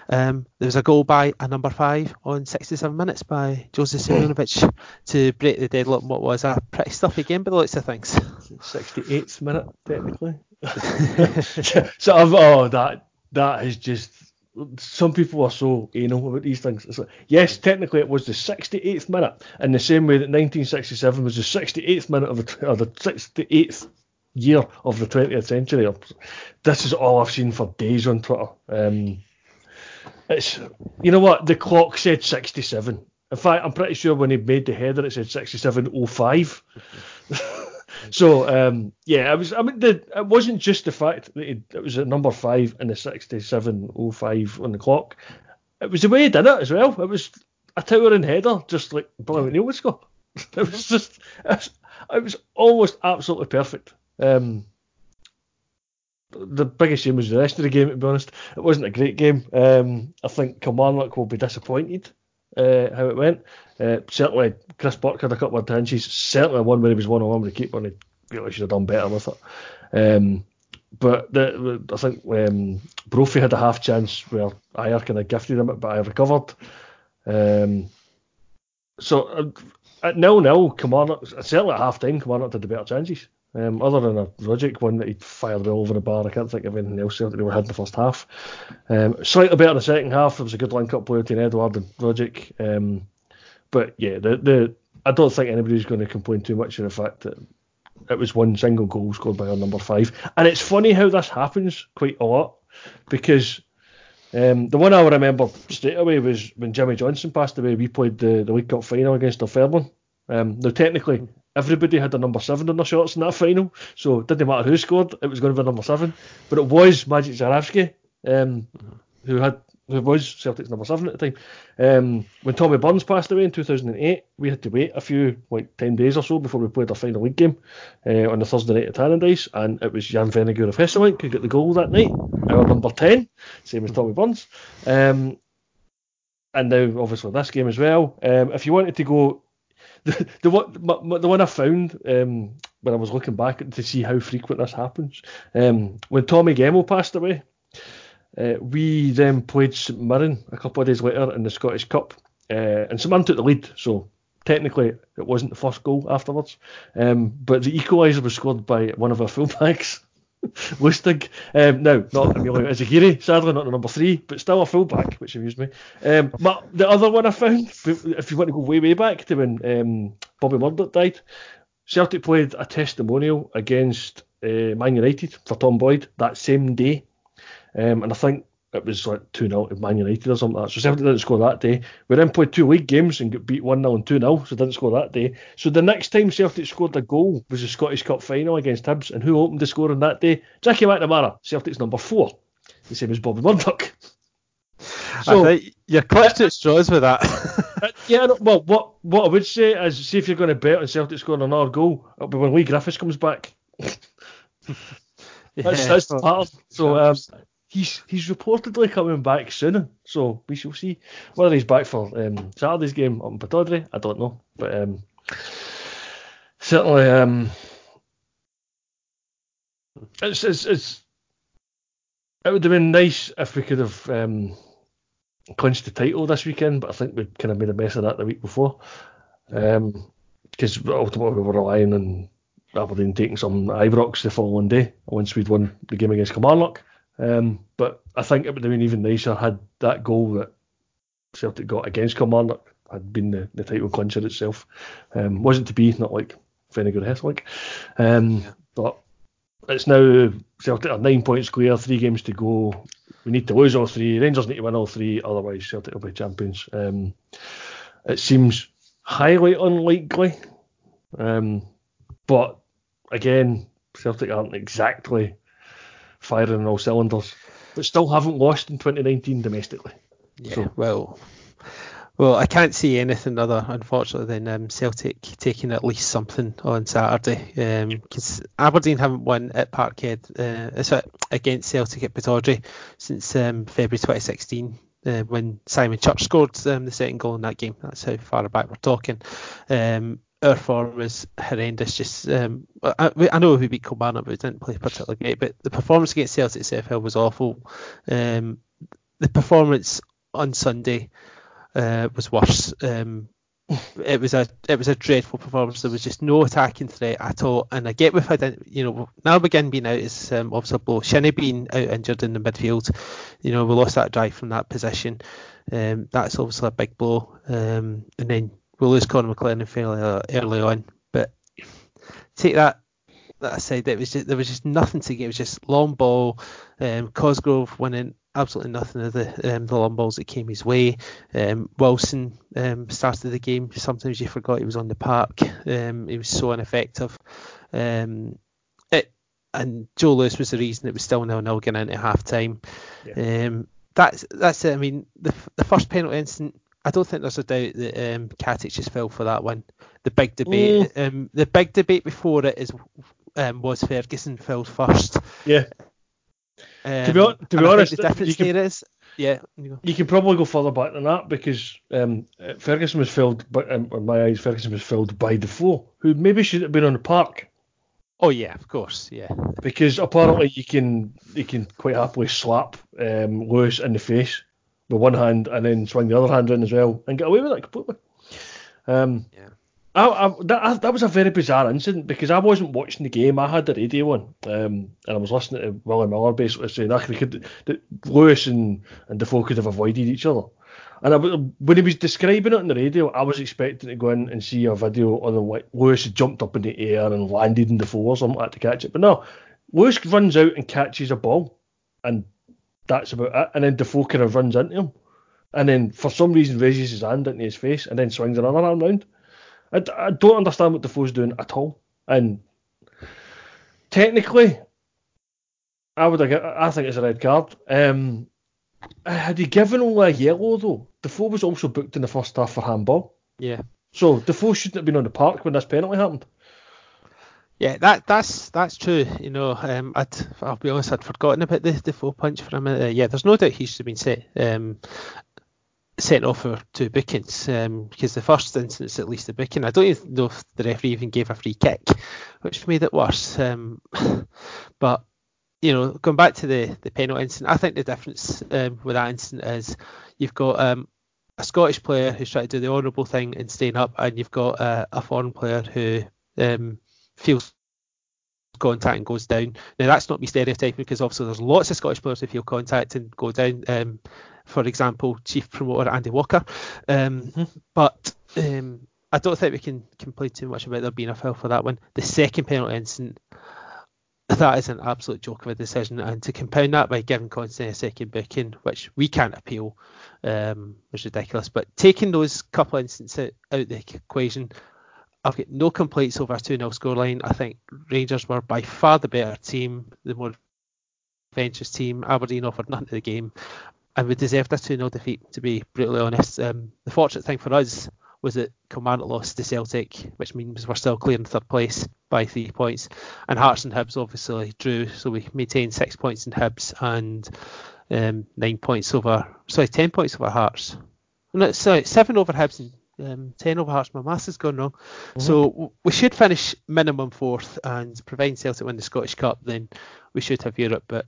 S2: Um, there was a goal by a number five on 67 minutes by Josef Simunovic to break the deadlock. What was a pretty stuffy game by the looks of things.
S3: 68th minute, technically. so I've oh that that is just some people are so anal about these things. It's like, yes, technically it was the 68th minute, in the same way that 1967 was the 68th minute of the, or the 68th year of the 20th century. This is all I've seen for days on Twitter. Um, it's you know what the clock said 67. In fact, I'm pretty sure when he made the header it said 67.05. So um, yeah, it was. I mean, the, it wasn't just the fact that it, it was at number five in the 67.05 on the clock. It was the way he did it as well. It was a towering header, just like Billy McNeill would score. It was just, it was, it was almost absolutely perfect. Um, the biggest shame was the rest of the game. To be honest, it wasn't a great game. Um, I think Kilmarnock will be disappointed uh, how it went. Uh, certainly, Chris Burke had a couple of tanges. Certainly one where he was one on one with the keeper and he really should have done better with it. Um, but the, I think um, Brophy had a half chance where Ajer kind of gifted him it, but I recovered. Um, so uh, at nil nil, Kilmarnock certainly at half time, Kilmarnock had the better chances. Um, other than a Rogic one that he fired well over the bar, I can't think of anything else that they were had in the first half. Um, slightly better in the second half. There was a good link up play between Edouard and Rogic. Um, but yeah, the the I don't think anybody's going to complain too much of the fact that it was one single goal scored by our number five. And it's funny how this happens quite a lot because um, the one I remember straight away was when Jimmy Johnson passed away. We played the, the League Cup final against Dunfermline. Um, now, technically, everybody had a number seven on their shorts in that final, so it didn't matter who scored, it was going to be number seven. But it was Magic Zurawski um, who had who was Celtic's number seven at the time. Um, when Tommy Burns passed away in 2008, we had to wait a few, like 10 days or so before we played our final league game uh, on the Thursday night at Tannadice, and it was Jan Vennegoor of Hesselink who got the goal that night, our number 10, same as Tommy Burns. Um, and now, obviously, this game as well. Um, if you wanted to go, the, the, one, the one I found um, when I was looking back to see how frequent this happens, um, when Tommy Gemmell passed away, uh, we then played St Mirren a couple of days later in the Scottish Cup, uh, and St Mirren took the lead, so technically it wasn't the first goal afterwards. Um, but the equaliser was scored by one of our fullbacks, Lustig. Um, no, not Emilio Izaguirre, sadly not the number three, but still a fullback, which amused me. Um, but the other one I found, if you want to go way, way back to when um, Bobby Murdoch died, Celtic played a testimonial against uh, Man United for Tom Boyd that same day. Um, and I think it was like 2 0 to Man United or something like that. So Celtic didn't score that day. We then played two league games and got beat 1 0 and 2 0, so didn't score that day. So the next time Celtic scored a goal was the Scottish Cup final against Hibs. And who opened the score on that day? Jackie McNamara, Celtic's number four. The same as Bobby Murdoch.
S2: So, I think you're clutching at straws with that.
S3: uh, yeah, well, what what I would say is, see if you're going to bet on Celtic scoring another goal, it'll be when Leigh Griffiths comes back. that's, yeah. that's part of, so um, he's he's reportedly coming back soon, so we shall see whether he's back for um, Saturday's game on Pittodrie. I don't know, but um, certainly um, it's, it's, it's it would have been nice if we could have um, clinched the title this weekend, but I think we kind of made a mess of that the week before. Because um, ultimately we were relying on Aberdeen taking some Ibrox the following day once we'd won the game against Kilmarnock. Um, but I think it would have been even nicer had that goal that Celtic got against Kilmarnock had been the, the title clincher itself. Um, wasn't to be, not like Vennegoor Hesselink. Um, yeah. But it's now Celtic are nine points clear, three games to go. We need to lose all three. Rangers need to win all three, otherwise Celtic will be champions. Um, it seems highly unlikely. Um, but again, Celtic aren't exactly firing on all cylinders, but still haven't lost in 2019 domestically.
S2: Yeah, so. well, well, I can't see anything other, unfortunately, than um, Celtic taking at least something on Saturday because um, Aberdeen haven't won at Parkhead uh, against Celtic at Pittodrie since um, February 2016. Uh, when Simon Church scored um, the second goal in that game, that's how far back we're talking. Um, our form was horrendous. Just um, I, I, know we beat Kilmarnock, but we didn't play particularly great. But the performance against Celtic CFL was awful. Um, the performance on Sunday uh, was worse. Um, it was a it was a dreadful performance. There was just no attacking threat at all. And I get we've had you know now McGinn being out is um, obviously a blow. Shinnie being out injured in the midfield, you know we lost that drive from that position. Um, that's obviously a big blow. Um, and then we'll lose Connor McLennan fairly early on. But take that that aside, it was just, there was just nothing to get. It was just long ball. Um, Cosgrove winning absolutely nothing of the um, the long balls that came his way. Um, Wilson um, started the game. Sometimes you forgot he was on the park. Um, he was so ineffective. Um, it, and Joe Lewis was the reason it was still nil nil going into half time. Yeah. Um, that's that's it. I mean, the the first penalty incident I don't think there's a doubt that um, Katic just fell for that one. The big debate, mm. um, the big debate before it is um, was Ferguson fell first.
S3: Yeah. Um, to be, to be honest,
S2: the difference
S3: can,
S2: there is Yeah,
S3: you, you can probably go further back than that because um, Ferguson was filled, but um, in my eyes, Ferguson was filled by Defoe, who maybe should have been on the park.
S2: Oh yeah, of course, yeah.
S3: Because apparently you can you can quite happily slap um, Lewis in the face with one hand and then swing the other hand in as well and get away with it completely. Um,
S2: yeah.
S3: I, I, that, that was a very bizarre incident because I wasn't watching the game. I had the radio on, um, and I was listening to Willie Miller basically saying that, could, that Lewis and, and Defoe could have avoided each other. And I, when he was describing it on the radio, I was expecting to go in and see a video on the like Lewis had jumped up in the air and landed in Defoe or something like to catch it. But no, Lewis runs out and catches a ball, and that's about it. And then Defoe kind of runs into him, and then for some reason raises his hand into his face and then swings another arm round. I, I don't understand what Defoe's doing at all. And technically, I would have, I think it's a red card. Um, had he given only a yellow though? Defoe was also booked in the first half for handball.
S2: Yeah.
S3: So Defoe shouldn't have been on the park when this penalty happened.
S2: Yeah, that that's that's true. You know, um, I'd I'll be honest, I'd forgotten about the Defoe punch for a minute. Yeah, there's no doubt he should have been set um, sent off for two bookings um, because the first instance, at least the booking, I don't even know if the referee even gave a free kick, which made it worse. Um, but you know, going back to the the penalty incident, I think the difference um, with that incident is you've got um, a Scottish player who's trying to do the honourable thing and staying up, and you've got uh, a foreign player who um, feels contact and goes down. Now that's not me stereotyping because obviously there's lots of Scottish players who feel contact and go down. Um, for example, chief promoter Andy Walker. Um, mm-hmm. But um, I don't think we can complain too much about there being a foul for that one. The second penalty incident, that is an absolute joke of a decision, and to compound that by giving Considine a second booking, which we can't appeal, um, was ridiculous. But taking those couple incidents out, out the equation, I've got no complaints over a 2 0 scoreline. I think Rangers were by far the better team, the more adventurous team. Aberdeen offered nothing to the game and we deserved a 2 0 defeat, to be brutally honest. Um, the fortunate thing for us was that Kilmarnock lost to Celtic, which means we're still clear in third place by three points. And Hearts and Hibs obviously drew, so we maintained six points in Hibs and um, nine points over, sorry, ten points over Hearts. No, sorry, seven over Hibs and um, 10 over Hearts. My maths has gone wrong. Mm-hmm. So we should finish minimum fourth, and providing Celtic win the Scottish Cup, then we should have Europe. But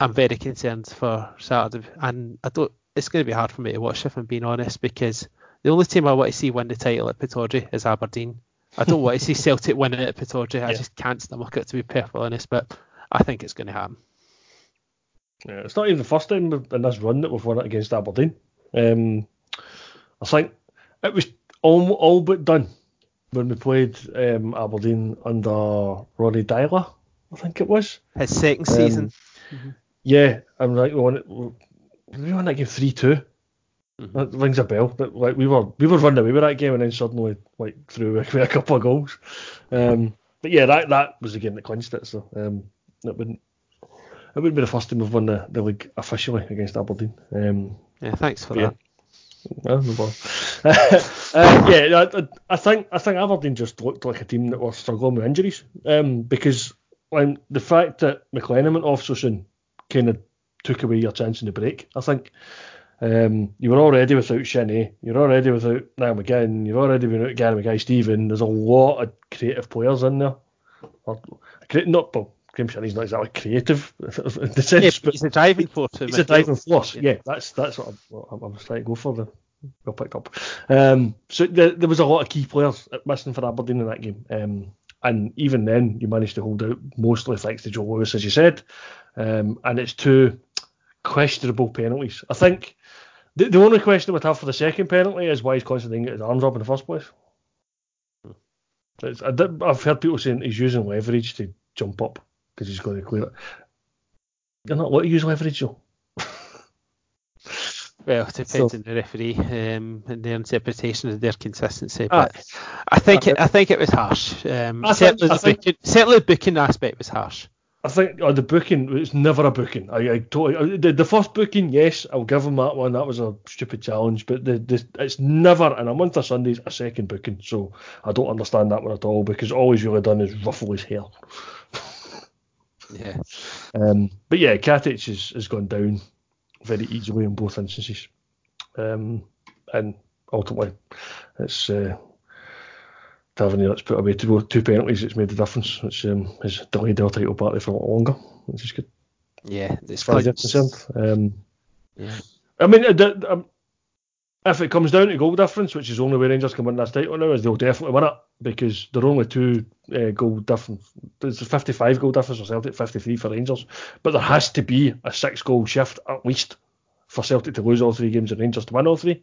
S2: I'm very concerned for Saturday, and I don't. It's going to be hard for me to watch if I'm being honest, because the only team I want to see win the title at Pittodrie is Aberdeen. I don't want to see Celtic win it at Pittodrie. I yeah. just can't stomach it to be perfectly honest, but I think it's going to happen.
S3: Yeah, it's not even the first time in this run that we've won it against Aberdeen. Um, I think it was all, all but done when we played um, Aberdeen under Ronny Deila, I think it was.
S2: His second um, season.
S3: Mm-hmm. Yeah, I'm like we won, we won that game three two. Mm-hmm. That rings a bell. But like we were we were running away with that game and then suddenly like threw away a couple of goals. Um, but yeah, that that was the game that clinched it. So um, it wouldn't it wouldn't be the first time we've won the, the league officially against Aberdeen. Um,
S2: yeah, thanks for that.
S3: Yeah, no uh, yeah, I, I, think I think Aberdeen just looked like a team that were struggling with injuries. Um, because the fact that McLennan went off so soon kind of took away your chance in the break. I think um, you were already without Shinnie, you're already without Niall McGinn, you're already been without Gary Mackay-Steven. There's a lot of creative players in there. Or, not well, Graeme Shinnie's not exactly creative in the sense,
S2: yeah,
S3: but
S2: he's a driving force.
S3: He's a driving force. Yeah. yeah, that's that's what I, I, was trying to go for. The well picked up. Um, so there, there was a lot of key players missing for Aberdeen in that game. Um, and even then, you managed to hold out mostly thanks to Joe Lewis, as you said. Um, and it's two questionable penalties. I think the, the only question I would have for the second penalty is why is Considine getting his arms up in the first place. It's, I have heard people saying he's using leverage to jump up because he's going to clear it. You're not allowed to use leverage though.
S2: Well, it depends so, on the referee um, and their interpretation of their consistency. But uh, I think uh, it, I think it was harsh. Um, certainly, think, the booking, certainly the booking aspect was harsh.
S3: I think oh, the booking was never a booking. I, I totally the, the first booking, yes, I'll give him that one. That was a stupid challenge, but the, the it's never and a month of Sundays a second booking. So I don't understand that one at all because all he's really done is ruffle his hair.
S2: Yeah.
S3: Um, but yeah, Katic has, has gone down very easily in both instances. Um, and ultimately, it's uh, Tavernier that's put away two, two penalties. It's made the difference. Which um, has delayed our title party for a lot longer, which is good.
S2: Yeah,
S3: as far as I'm concerned. Um,
S2: yeah.
S3: I mean, if it comes down to goal difference, which is the only where Rangers can win this title now, is they'll definitely win it because they're only two uh, goal difference. There's a 55 goal difference for Celtic, 53 for Rangers, but there has to be a six goal shift at least for Celtic to lose all three games and Rangers to win all three.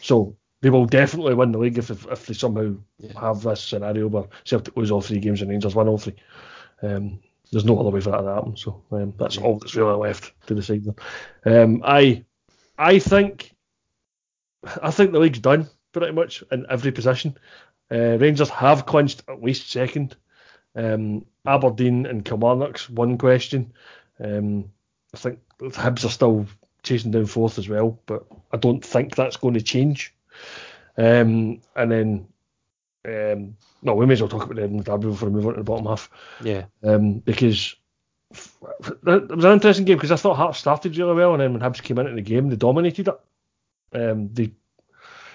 S3: So they will definitely win the league if if they somehow yeah. have this scenario where Celtic lose all three games and Rangers win all three. Um, there's no other way for that to happen. So um, that's all that's really left to decide. Um, I I think I think the league's done pretty much in every position. Uh, Rangers have clinched at least second. Um, Aberdeen and Kilmarnock's one question. Um, I think Hibs are still chasing down fourth as well, but I don't think that's going to change. Um, and then, um, no, we may as well talk about the Edinburgh Derby before we move on to the bottom half.
S2: Yeah.
S3: Um, because it was an interesting game because I thought Hearts started really well, and then when Hibs came into the game, they dominated it. Um, they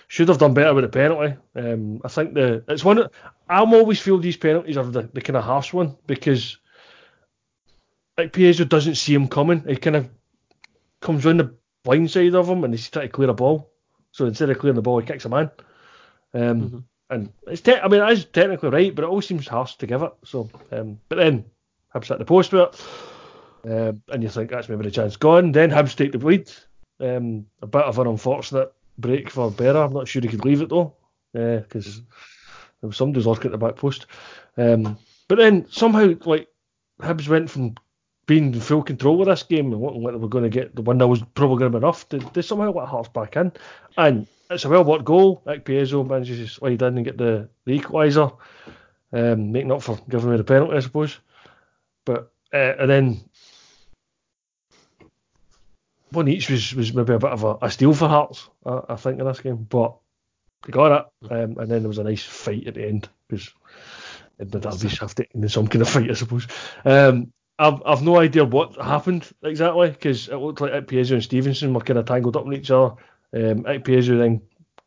S3: should have done better with the penalty. Um, I think the it's one. I'm always feel these penalties are the, the kind of harsh one because like Pietro doesn't see him coming. He kind of comes round the blind side of him and he's trying to clear a ball. So instead of clearing the ball, he kicks a man. Um, mm-hmm. And it's te- I mean, it is technically right, but it always seems harsh to give it. So, um, but then Hibs at the post with it, um, and you think that's maybe the chance gone. Then Hibs take the lead. Um, a bit of an unfortunate break for Berra. I'm not sure he could leave it though, because uh, there was somebody was looking at the back post. Um, but then somehow, like Hibs went from being in full control of this game and what, they were going to get the one that was probably going to be enough, they, they somehow let Hearts back in. And it's a well worked goal. Like Piezo manages to slide in and get the, the equaliser, um, making up for giving me the penalty, I suppose. But uh, and then one each was, was maybe a bit of a, a steal for Hearts, I, I, think, in this game. But they got it, um, and then there was a nice fight at the end because the have to in some kind of fight, I suppose. Um, I've I've no idea what happened exactly because it looked like Ikpeazu and Stevenson were kind of tangled up in each other. Um, then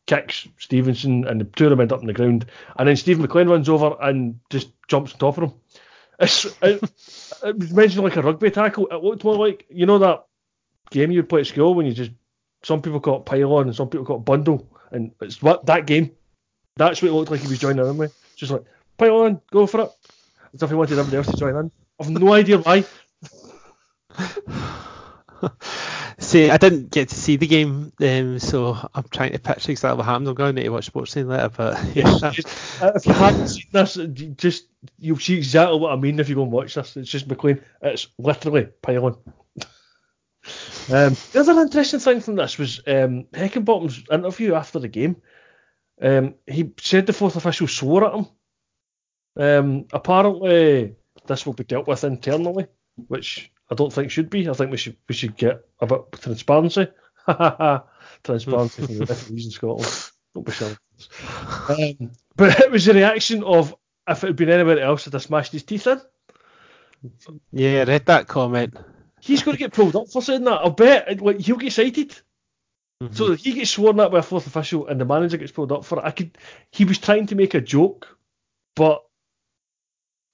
S3: kicks Stevenson and the two of them end up on the ground, and then Steve McLean runs over and just jumps on top of him. It's, it, it was mentioned like a rugby tackle. It looked more like you know that game you would play at school when you just some people call it pylon and some people call it bundle, and it's what that game. That's what it looked like he was joining in with. Just like pylon, go for it. As if he wanted everybody else to join in. I've no idea why.
S2: see, I didn't get to see the game, um, so I'm trying to picture exactly what happened. I'm going to watch Sports Scene later, but yeah.
S3: Just, if you haven't seen this, just you'll see exactly what I mean if you go and watch this. It's just McLean. It's literally pylon. Um, the other interesting thing from this was um, Heckingbottom's interview after the game. Um, he said the fourth official swore at him. Um, apparently, this will be dealt with internally, which I don't think should be. I think we should we should get a bit of transparency. transparency from the referees in Scotland. Don't be silly. Um, but it was the reaction of if it had been anybody else had smashed his teeth in.
S2: Yeah, I read that comment.
S3: He's going to get pulled up for saying that. I'll bet like he'll get cited. Mm-hmm. So he gets sworn at by a fourth official and the manager gets pulled up for it. I could. He was trying to make a joke, but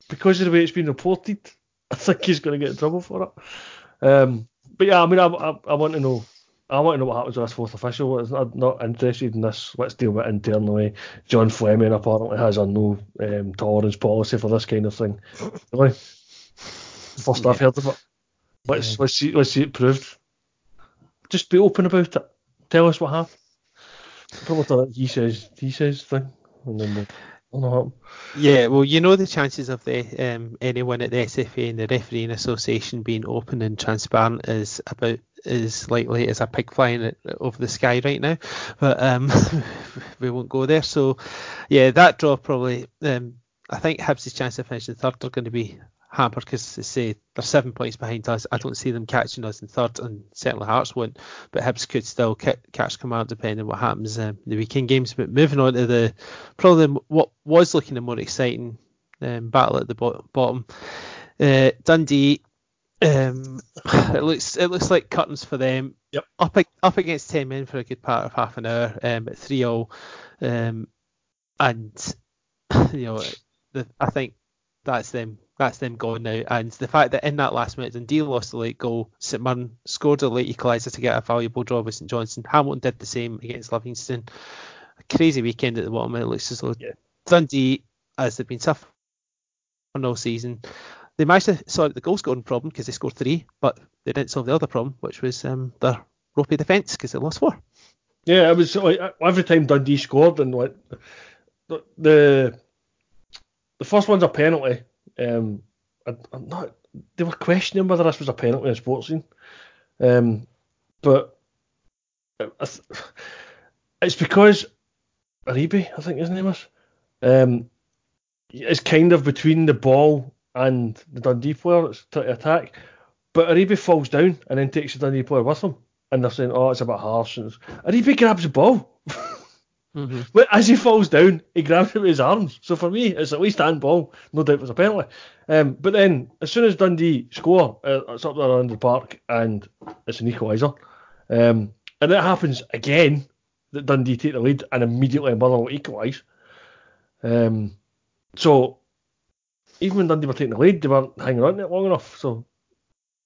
S3: because of the way it's been reported, I think he's going to get in trouble for it. Um, but yeah, I mean, I, I, I, want to know. I want to know what happens with this fourth official. I'm not interested in this. Let's deal with it internally. John Fleming apparently has a no um, tolerance policy for this kind of thing. Really, first yeah. I've heard of it. Let's yeah. let's see let's see it proved. Just be open about it. Tell us what happened. Probably he says he says thing, and then we'll
S2: yeah, well, you know the chances of the um, anyone at the SFA and the refereeing association being open and transparent is about as likely as a pig flying over the sky right now, but um, we won't go there. So, yeah, that draw probably. Um, I think Hibs' chance of finishing third are going to be hampered because they say they're seven points behind us. I don't see them catching us in third, and certainly Hearts won't. But Hibs could still catch command depending on what happens um, the weekend games. But moving on to the probably what was looking a more exciting um, battle at the bo- bottom, uh, Dundee Um, it looks it looks like curtains for them.
S3: Yep.
S2: Up up against ten men for a good part of half an hour. Um, at three all. Um, and you know, the, I think that's them that's them gone now. And the fact that in that last minute Dundee lost the late goal, St Mirren scored a late equaliser to get a valuable draw with St Johnstone. Hamilton did the same against Livingston. A crazy weekend at the bottom. It looks as though
S3: Yeah.
S2: Dundee, as they've been suffering all season, they managed to out the goal scoring problem because they scored three, but they didn't solve the other problem, which was um, their ropey defence because they lost four.
S3: Yeah, it was like every time Dundee scored and like the the, the first one's a penalty. Um, I, I'm not. They were questioning whether this was a penalty in sports scene. Um, but I it's because Aribe, I think his name is, um, is kind of between the ball and the Dundee player that's trying to attack. But Aribe falls down and then takes the Dundee player with him. And they're saying, oh, it's a bit harsh. And it's- Aribe grabs the ball.
S2: Mm-hmm.
S3: But as he falls down, he grabs it with his arms. So for me, it's at least handball. No doubt it was a penalty. Um, but then, as soon as Dundee score, uh, it's up there around the park and it's an equaliser. Um, and it happens again that Dundee take the lead and immediately Motherwell equalise. Um, so even when Dundee were taking the lead, they weren't hanging on it long enough. So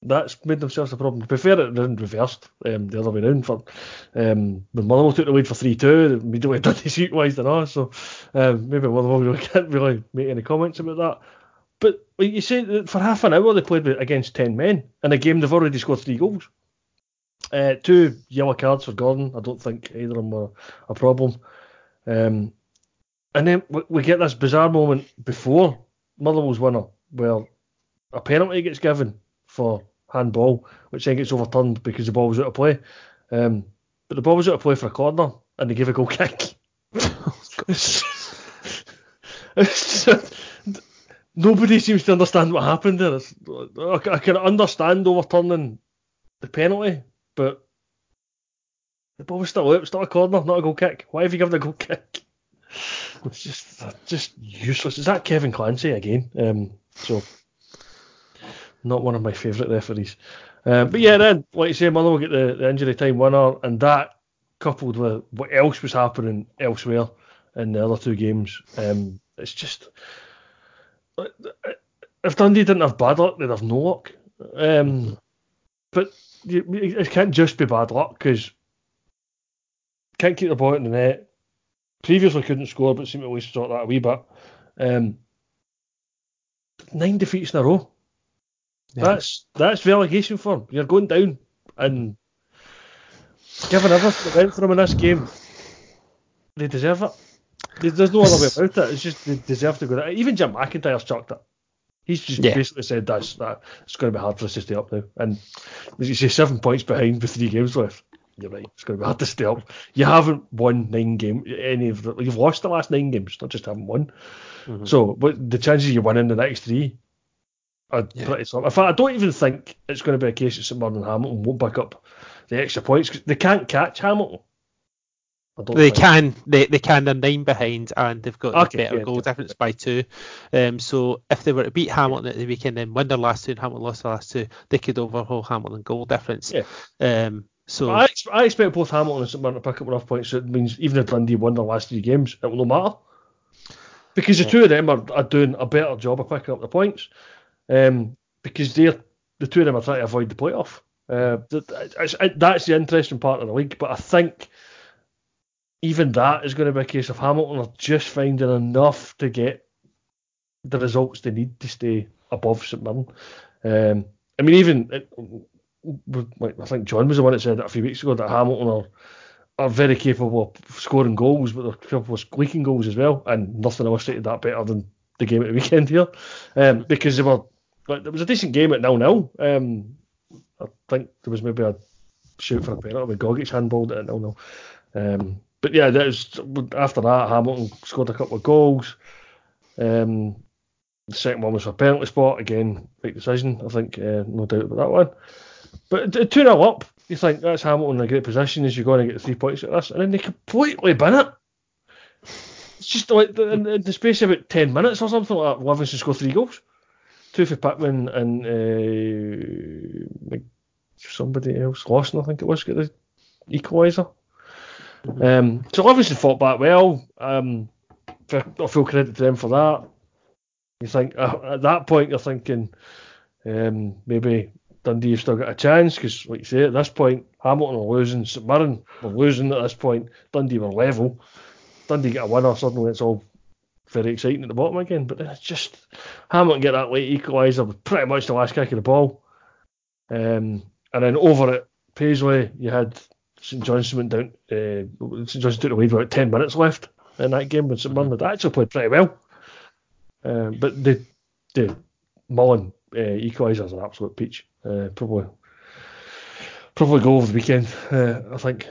S3: that's made themselves a problem. Be fair, it then reversed um, the other way round. For um, when Motherwell took the lead for three two, immediately Dundee wise and all. So um, maybe Motherwell really can't really make any comments about that. But like you say, for half an hour they played against ten men in a game they've already scored three goals. Uh, two yellow cards for Gordon. I don't think either of them were a problem. Um, and then we get this bizarre moment before Motherwell's winner, where a penalty gets given for handball, which then gets overturned because the ball was out of play. Um, but the ball was out of play for a corner, and they gave a goal kick. Nobody seems to understand what happened there. I, I can understand overturning the penalty, but the ball was still out. It's not a corner, not a goal kick. Why have you given a goal kick? It's just just useless. Is that Kevin Clancy again? Um, so not one of my favourite referees. Um, but yeah, then like you say, Motherwell get the, the injury time winner, and that coupled with what else was happening elsewhere in the other two games, um, it's just if Dundee didn't have bad luck, they'd have no luck. Um, but it can't just be bad luck because can't keep the ball in the net. Previously couldn't score, but seemed to always sort that a wee bit. Um, nine defeats in a row.
S2: Yeah.
S3: That's that's relegation form. You're going down and given everything that went for them in this game, they deserve it. There- There's no other way about it. It's just they deserve to go down. Even Jim McIntyre's chucked it. He's just
S2: Yeah.
S3: basically said that's that it's going to be hard for us to stay up now. And as you say, seven points behind with three games left. You're right. It's going to be hard to stay up. You haven't won nine games. Any of the, you've lost the last nine games, not just haven't won.
S2: Mhm.
S3: So, but the chances you winning the next three are
S2: Yeah.
S3: pretty slim. In fact, I don't even think it's going to be a case that St Mirren and Hamilton won't pick up the extra points 'cause they can't catch Hamilton.
S2: They
S3: think.
S2: can, they, they can. They're nine behind, and they've got
S3: Okay,
S2: the better
S3: yeah,
S2: goal
S3: yeah.
S2: difference by two. Um, so if they were to beat Hamilton at the weekend and win their last two, and Hamilton lost the last two, they could overhaul Hamilton goal difference.
S3: Yeah.
S2: Um, so
S3: I, I expect both Hamilton and St Mirren to pick up enough points. So it means even if Dundee won their last three games, it will no matter because the two of them are, are doing a better job of picking up the points. Um, because they're the two of them are trying to avoid the playoff. Uh, that's the interesting part of the league. But I think even that is going to be a case of Hamilton are just finding enough to get the results they need to stay above St Mirren. Um, I mean, even it, I think John was the one that said a few weeks ago that Hamilton are are very capable of scoring goals, but they're capable of leaking goals as well. And nothing illustrated that better than the game at the weekend here, um, because they were. Like, it was a decent game at nil nil. Um, I think there was maybe a shoot for a penalty with Gogic handballed at nil nil. Um, but yeah, that was after that Hamilton scored a couple of goals. Um, the second one was for a penalty spot again, big decision. I think uh, no doubt about that one. But two 0 up, you think that's Hamilton in a great position as you're going to get three points at this, and then they completely bin it. It's just like in, the space of about ten minutes or something like that. Livingston scored three goals. Two for Pittman and uh, somebody else, Lawson I think it was, get the equaliser. Mm-hmm. Um, so Livingston fought back well. Um, for, full credit to them for that. You think uh, at that point you're thinking um, maybe Dundee have still got a chance because, like you say, at this point Hamilton are losing, St Mirren were losing at this point, Dundee were level. Dundee get a winner, suddenly it's all very exciting at the bottom again. But it's just Hamilton get that late equaliser with pretty much the last kick of the ball. Um, and then over at Paisley, you had St Johnstone went down. Uh, St Johnstone took the lead with about ten minutes left in that game, but St Mirren had actually played pretty well. Uh, but the the Mullin uh, equaliser is an absolute peach. Uh, probably probably go over the weekend. Uh, I think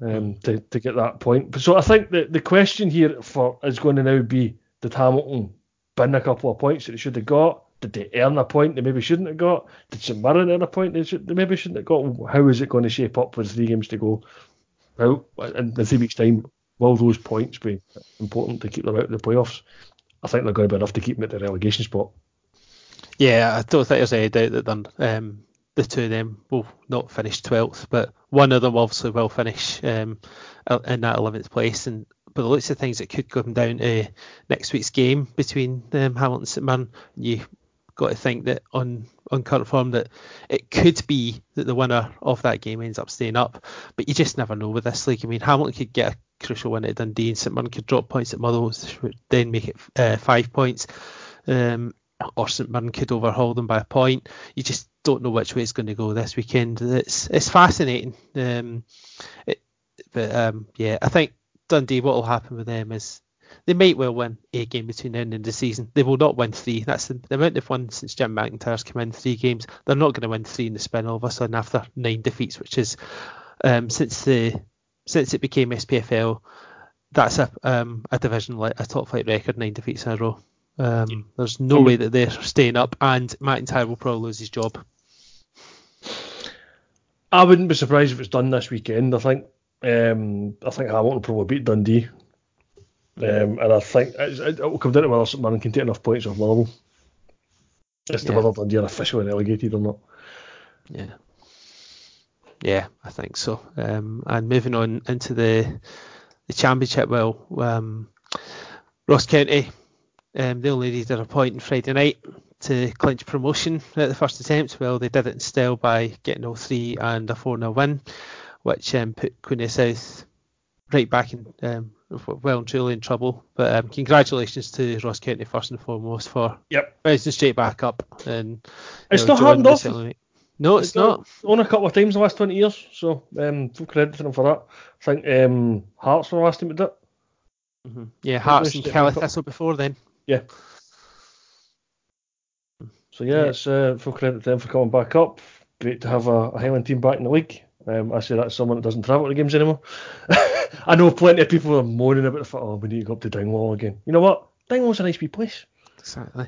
S3: um, to, to get that point. So I think the, the question here for is going to now be did Hamilton bin a couple of points that they should have got? Did they earn a point they maybe shouldn't have got? Did St Mirren earn a point they, should, they maybe shouldn't have got? How is it going to shape up with three games to go? How in the three weeks' time will those points be important to keep them out of the playoffs? I think they're going to be enough to keep them at the relegation spot.
S2: Yeah, I don't think there's any doubt that um, the two of them will not finish 12th, but one of them obviously will finish um, in that 11th place. And but the looks of things, it could come down to next week's game between um, Hamilton and St Mirren. You got to think that on on current form that it could be that the winner of that game ends up staying up, but you just never know with this league. I mean, Hamilton could get a crucial win at Dundee, and St Mirren could drop points at Motherwell, then make it uh, five points. Um, or St Mirren could overhaul them by a point. You just don't know which way it's going to go this weekend. It's it's fascinating. Um, it, but um, yeah, I think Dundee. What will happen with them is they might well win a game between now and the end of the season. They will not win three. That's the, the amount they've won since Jim McIntyre's come in three games. They're not going to win three in the spin all of a sudden after nine defeats, which is um, since the since it became SPFL. That's a um, a division like a top flight record, nine defeats in a row. Um, yeah. There's no way that they're staying up, and McIntyre will probably lose his job.
S3: I wouldn't be surprised if it's done this weekend. I think um, I think Hamilton will probably beat Dundee, um, and I think it, will come down to whether St can take enough points off Motherwell to yeah. whether Dundee are officially relegated or not.
S2: Yeah, yeah, I think so. Um, and moving on into the the championship, well, um, Ross County um, they only needed a point on Friday night to clinch promotion at the first attempt. Well, they did it instead by getting all three and a 4 0 win, which um, put Queen South right back in, um, well and truly in trouble. But um, congratulations to Ross County first and foremost for
S3: yep.
S2: rising straight back up. And
S3: it's know, not happened off.
S2: No, it's, it's not.
S3: Only a couple of times in the last 20 years, so um, full credit to them for that. I think um, Hearts were the last team to do it.
S2: Mm-hmm. Yeah, Hearts and Caley Thistle before then.
S3: Yeah. So yeah, yeah. it's uh, full credit to them for coming back up. Great to have a, a Highland team back in the league. Um, I say that's someone that doesn't travel to games anymore. I know plenty of people are moaning about the fact, oh, we need to go up to Dingwall again. You know what? Dingwall's a nice wee place.
S2: Exactly.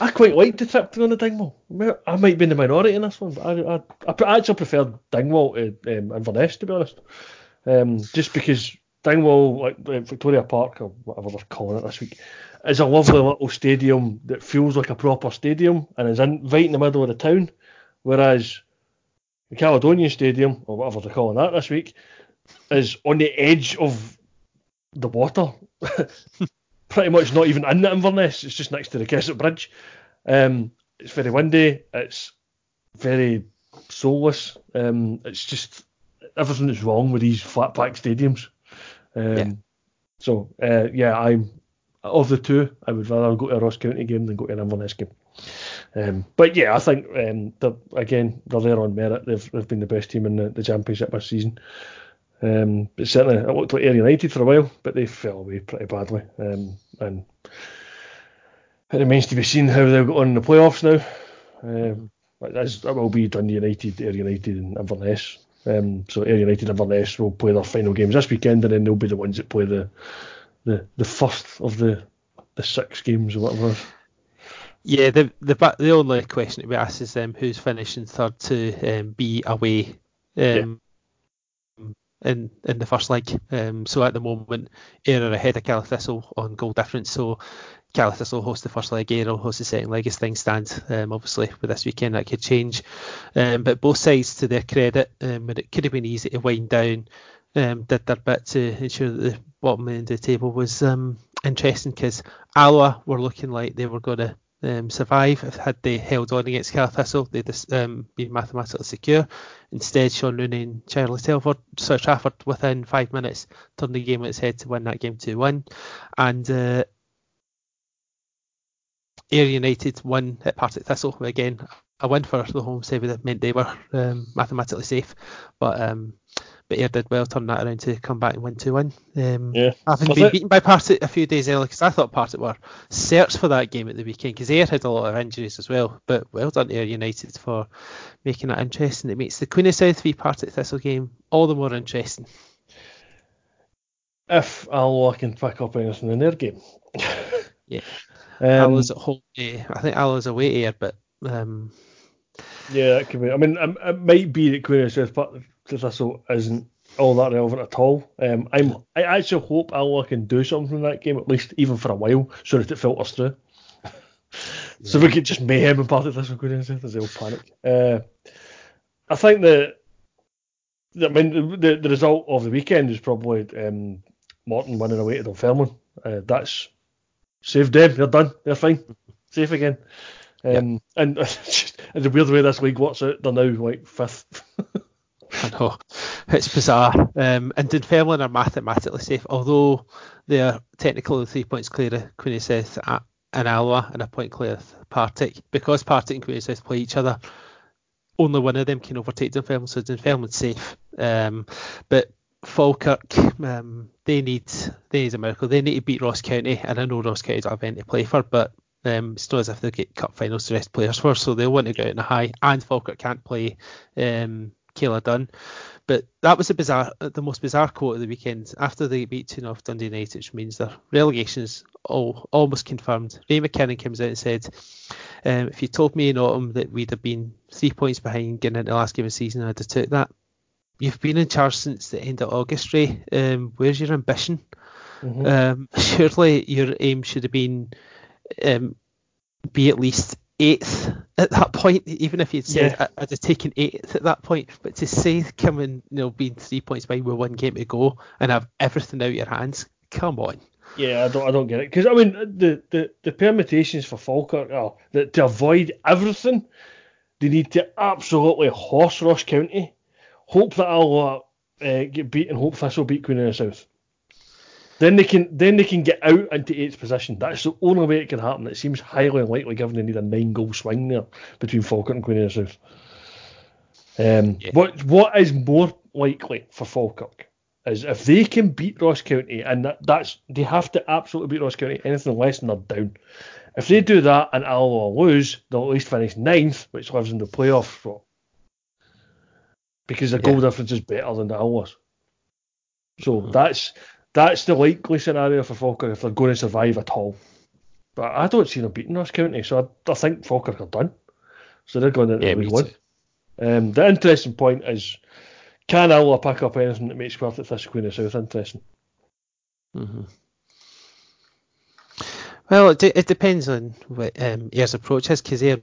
S3: I quite like the trip to go to Dingwall. I might be in the minority in this one, but I, I, I actually prefer Dingwall to um, Inverness, to be honest. Um, just because Dingwall, like, Victoria Park or whatever they're calling it this week, is a lovely little stadium that feels like a proper stadium and is in, right in the middle of the town. Whereas the Caledonian Stadium, or whatever they're calling that this week, is on the edge of the water. Pretty much not even in the Inverness, it's just next to the Kessock Bridge. Um, it's very windy, it's very soulless. Um, it's just everything that's wrong with these flat pack stadiums. Um, yeah. So uh, yeah, I'm of the two, I would rather go to a Ross County game than go to an Inverness game. Um, but yeah, I think um, they're, again they're there on merit. They've, they've been the best team in the, the championship this season. Um, but certainly, it looked like Ayr United for a while, but they fell away pretty badly. Um, and it remains to be seen how they'll go on in the playoffs now. Um, that will be Dundee United, Ayr United, and Inverness. Um, so Ayr United and Inverness will play their final games this weekend, and then they'll be the ones that play the the the first of the the six games or whatever.
S2: Yeah, the the the only question to be asked is um, who's finishing third to um, be away. Um, yeah. in in the first leg. Um, so at the moment, Ayr are ahead of Caley Thistle on goal difference. So Caley Thistle host the first leg, Ayr will host the second leg as things stand. Um, obviously, with this weekend that could change. Um, but both sides, to their credit, um, when it could have been easy to wind down, um, did their bit to ensure that the bottom end of the table was um, interesting because Alloa were looking like they were going to um, survive. Had they held on against Caley Thistle, they'd um, been mathematically secure. Instead, Shaun Rooney and Charlie Telford, Sir Trafford, within five minutes, turned the game on its head to win that game 2 1. And uh, Ayr United won at Partick Thistle. Again, a win for the home side would meant they were um, mathematically safe. But um, but Ayr did well, turn that around to come back and win 2 1. Um,
S3: Yeah.
S2: Having
S3: Was
S2: been
S3: it-
S2: beaten by Partick a few days earlier, because I thought Partick were searched for that game at the weekend, because Ayr had a lot of injuries as well. But well done to Ayr United for making that interesting. It makes the Queen of South v Partick Thistle game all the more interesting.
S3: If Alloa can pick up anything in their game.
S2: Yeah.
S3: Um,
S2: Alloa's at home. I think Alloa's away to Ayr, but um,
S3: Yeah, that could be. I mean, it, it might be that Queen Park Thistle isn't all that relevant at all. Um, I'm I actually hope Alloa can do something from that game at least, even for a while, so that it filters through. so we could just mayhem and part of this with Queen South as they'll panic. Uh, I think that. I mean, the, the result of the weekend is probably um, Morton winning away to Dunfermline. Uh, that's saved them. They're done. They're fine. Safe again. Um, And it's the weird way this league works out. They're now like fifth.
S2: I know it's bizarre. Um, and Dunfermline are mathematically safe, although they are technically three points clear of Queen of South and Alloa and a point clear of Partick. Because Partick and Queen of South play each other, only one of them can overtake Dunfermline, so Dunfermline's safe. Um, but Falkirk, um, they need they need a miracle. They need to beat Ross County, and I know Ross County don't have any to play for, but um, it's not as if they get cup finals to rest players for, so they'll want to go out in a high. And Falkirk can't play um, Kayla Dunn. But that was a bizarre, the most bizarre quote of the weekend. After they beat 2 off Dundee United, which means their relegation's all, almost confirmed. Ray McKinnon comes out and said, um, "If you told me in autumn that we'd have been three points behind getting into the last game of the season, I'd have took that. You've been in charge since the end of August, Ray. Um, where's your ambition? Um, surely your aim should have been um, be at least eighth at that point, even if you'd said
S3: Yeah.
S2: I- I'd have taken eighth at that point. But to say coming, you know, being three points behind with one game to go and have everything out of your hands, come on.
S3: Yeah, I don't, I don't get it because I mean the, the, the permutations for Falkirk are that to avoid everything, they need to absolutely horse Ross County, hope that Alloa uh, get beat, and hope Thistle beat Queen of the South. Then they can then they can get out into eighth position. That's the only way it can happen. It seems highly unlikely given they need a nine goal swing there between Falkirk and Queen of the South. Um,
S2: Yeah.
S3: What what is more likely for Falkirk is if they can beat Ross County, and that, that's they have to absolutely beat Ross County. Anything less than they're down. If they do that and Alloa lose, they'll at least finish ninth, which lives in the playoff spot. Because the goal
S2: Yeah.
S3: difference is better than the Alloa's. So that's that's the likely scenario for Falkirk if they're going to survive at all. But I don't see them beating us County, so I, I think Falkirk are done. So they're going into
S2: Yeah, me
S3: One. Um, the interesting point is, can Alloa pick up anything that makes Quartet Fish Queen of South interesting?
S2: hmm Well, it, de- it depends on what um, Ayr's approach is, because Ayr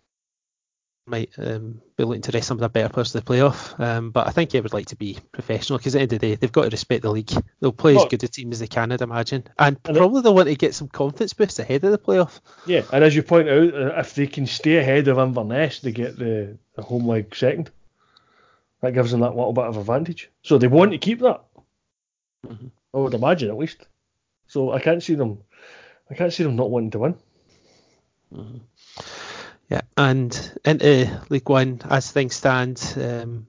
S2: might um, be looking to rest some of their better players to the playoff. Um, but I think Ayr would like to be professional, because at the end of the day, they've got to respect the league. They'll play
S3: Well-
S2: as good a team as they can, I'd imagine. And,
S3: And
S2: probably they'll want to get some confidence boost ahead of the playoff.
S3: Yeah, and as you point out, uh, if they can stay ahead of Inverness, they get the, the home leg second. That gives them that little bit of advantage. So they want to keep that.
S2: Mhm.
S3: I would imagine at least. So I can't see them. I can't see them not wanting to win.
S2: Yeah, and into League One, as things stand, um,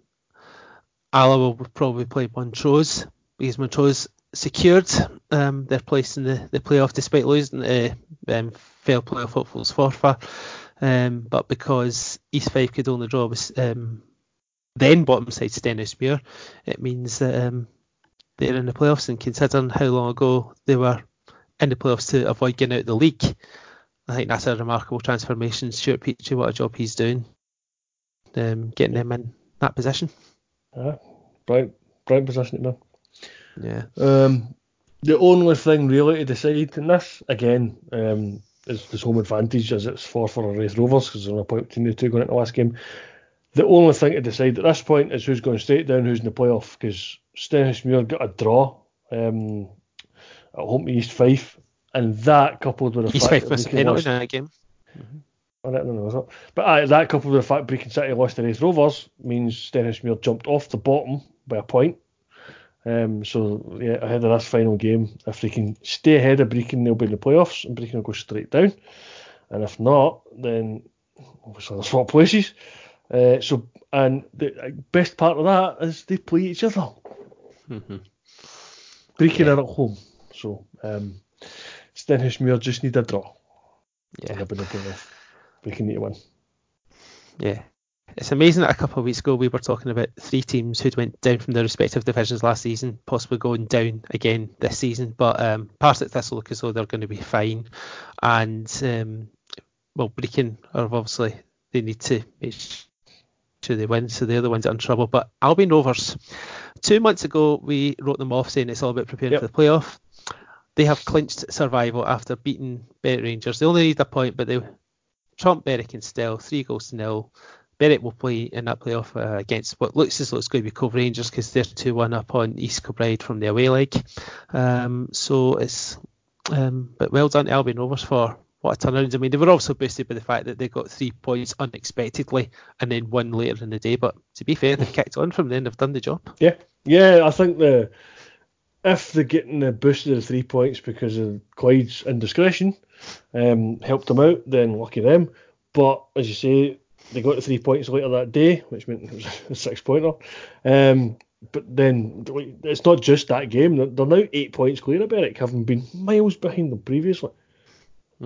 S2: Alloa will probably play Montrose because Montrose secured um, their place in the, the playoff despite losing to um, fair playoff hopefuls Forfar. Um, but because East Fife could only draw with um, then bottom side Stenhousemuir, it means that um, they're in the playoffs. And considering how long ago they were in the playoffs to avoid getting out of the league, I think that's a remarkable transformation. Stewart Petrie, what a job he's doing, um, getting them in that position.
S3: Uh, bright, bright position to in.
S2: Yeah.
S3: Um, the only thing really to decide in this, again, um, is this home advantage as it's for for the Raith Rovers because there's between the two going into the last game. The only thing to decide at this point is who's going straight down, who's in the playoff because Stenhousemuir got a draw um, at home to East Fife, and that coupled with the
S2: East
S3: fact that
S2: missed a
S3: Brechin
S2: in that game.
S3: I don't know, was it? But aye, that coupled with the fact Brechin City lost to Raith Rovers means Stenhousemuir jumped off the bottom by a point. Um, so yeah, ahead of this final game, if they can stay ahead of Brechin, they'll be in the playoffs, and Brechin will go straight down. And if not, then obviously they'll swap places. Uh, so and the uh, best part of that is they play each other.
S2: hmm
S3: Brechin are at home, so um, Stenhousemuir just need a draw.
S2: Yeah.
S3: be in the playoff. Brechin need to win.
S2: Yeah. It's amazing that a couple of weeks ago we were talking about three teams who'd went down from their respective divisions last season, possibly going down again this season. But um, Partick Thistle look as though they're going to be fine, and um, well, Brechin are obviously they need to make sure they win, so they're the ones that are in trouble. But Albion Rovers, two months ago we wrote them off saying it's all about preparing
S3: Yep.
S2: for the playoff. They have clinched survival after beating Berwick Rangers. They only need a point, but they trump Berwick and still three goals to nil. Berwick will play in that playoff uh, against what looks as though it's going to be Cove Rangers because they're 2 1 up on East Kilbride from the away leg. Um, so it's, um, but well done to Albion Rovers for what a turnaround. I mean, they were also boosted by the fact that they got three points unexpectedly and then one later in the day. But to be fair, they've kicked on from then, they've done the job.
S3: Yeah, yeah. I think the if they're getting the boost of the three points because of Clyde's indiscretion, um, helped them out, then lucky them. But as you say, they got the three points later that day, which meant it was a six pointer. Um, but then it's not just that game. They're, they're now eight points clear of Berwick, having been miles behind them previously.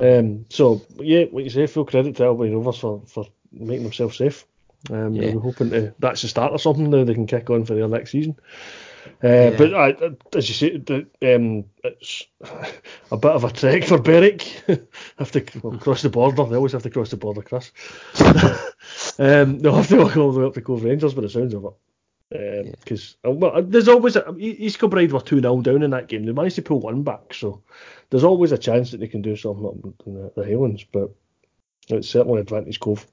S3: Um, so yeah, like you say, full credit to Albion Rovers for, for making themselves safe. Um,
S2: Yeah.
S3: We're hoping to, that's the start of something now they can kick on for their next season. Uh, But uh, as you say, the, um, it's a bit of a trek for Berwick. have to well, cross the border. They always have to cross the border, Chris. um, they'll have to walk all the way up to Cove Rangers but it sounds of it. Because well, there's always a, East Kilbride were two 0 down in that game. They managed to pull one back, so there's always a chance that they can do something up in the, the Highlands. But it's certainly advantage Cove.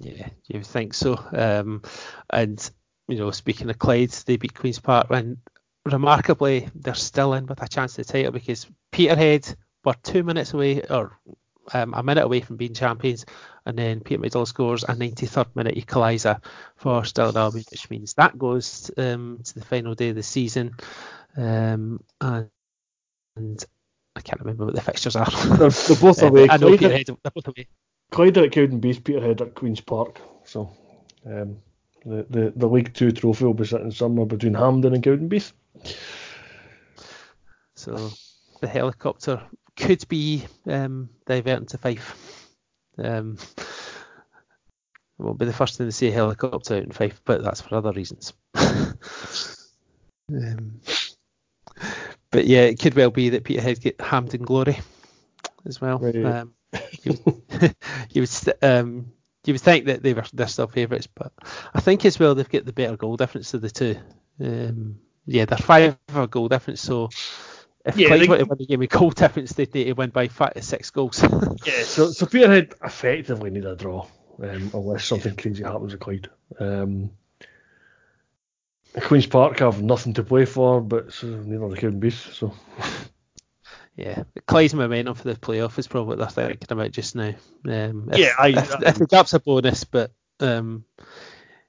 S2: Yeah, you think so. Um, and you know, speaking of Clyde, they beat Queens Park, and remarkably, they're still in with a chance to the title because Peterhead were two minutes away, or um, a minute away from being champions, and then Peter Middle scores a 93rd minute equaliser for Stirling Albion, which means that goes um, to the final day of the season. Um, and, and I can't remember what the fixtures are.
S3: They're, they're both
S2: Uh,
S3: away.
S2: I know
S3: Clyde,
S2: Peterhead, they're both away.
S3: Clyde are at Cowdenbeath, Peterhead at Queens Park. So um, the, the the League Two trophy will be sitting somewhere between Hampden and Cowdenbeath.
S2: So the helicopter could be um, diverting to Fife. Um, it won't be the first thing to see a helicopter out in Fife, but that's for other reasons. um, but yeah, it could well be that Peterhead get Hampden glory as well.
S3: Right.
S2: Um, you, would, you would st- um, you would think that they were they're still favourites, but I think as well they've got the better goal difference of the two. Um, yeah, they're five of a goal difference, so if
S3: Yeah,
S2: Clyde
S3: they-
S2: were to win the game with goal difference, they'd need to win by five, six goals.
S3: Yeah, so so Peterhead effectively need a draw, um, unless something crazy happens with Clyde. Um, Queens Park have nothing to play for, but so neither the Cowdenbeath. So
S2: yeah, Clyde's momentum for the playoff is probably what they're thinking about just now. Um, if,
S3: Yeah, I-
S2: if, if the gap's a bonus, but um,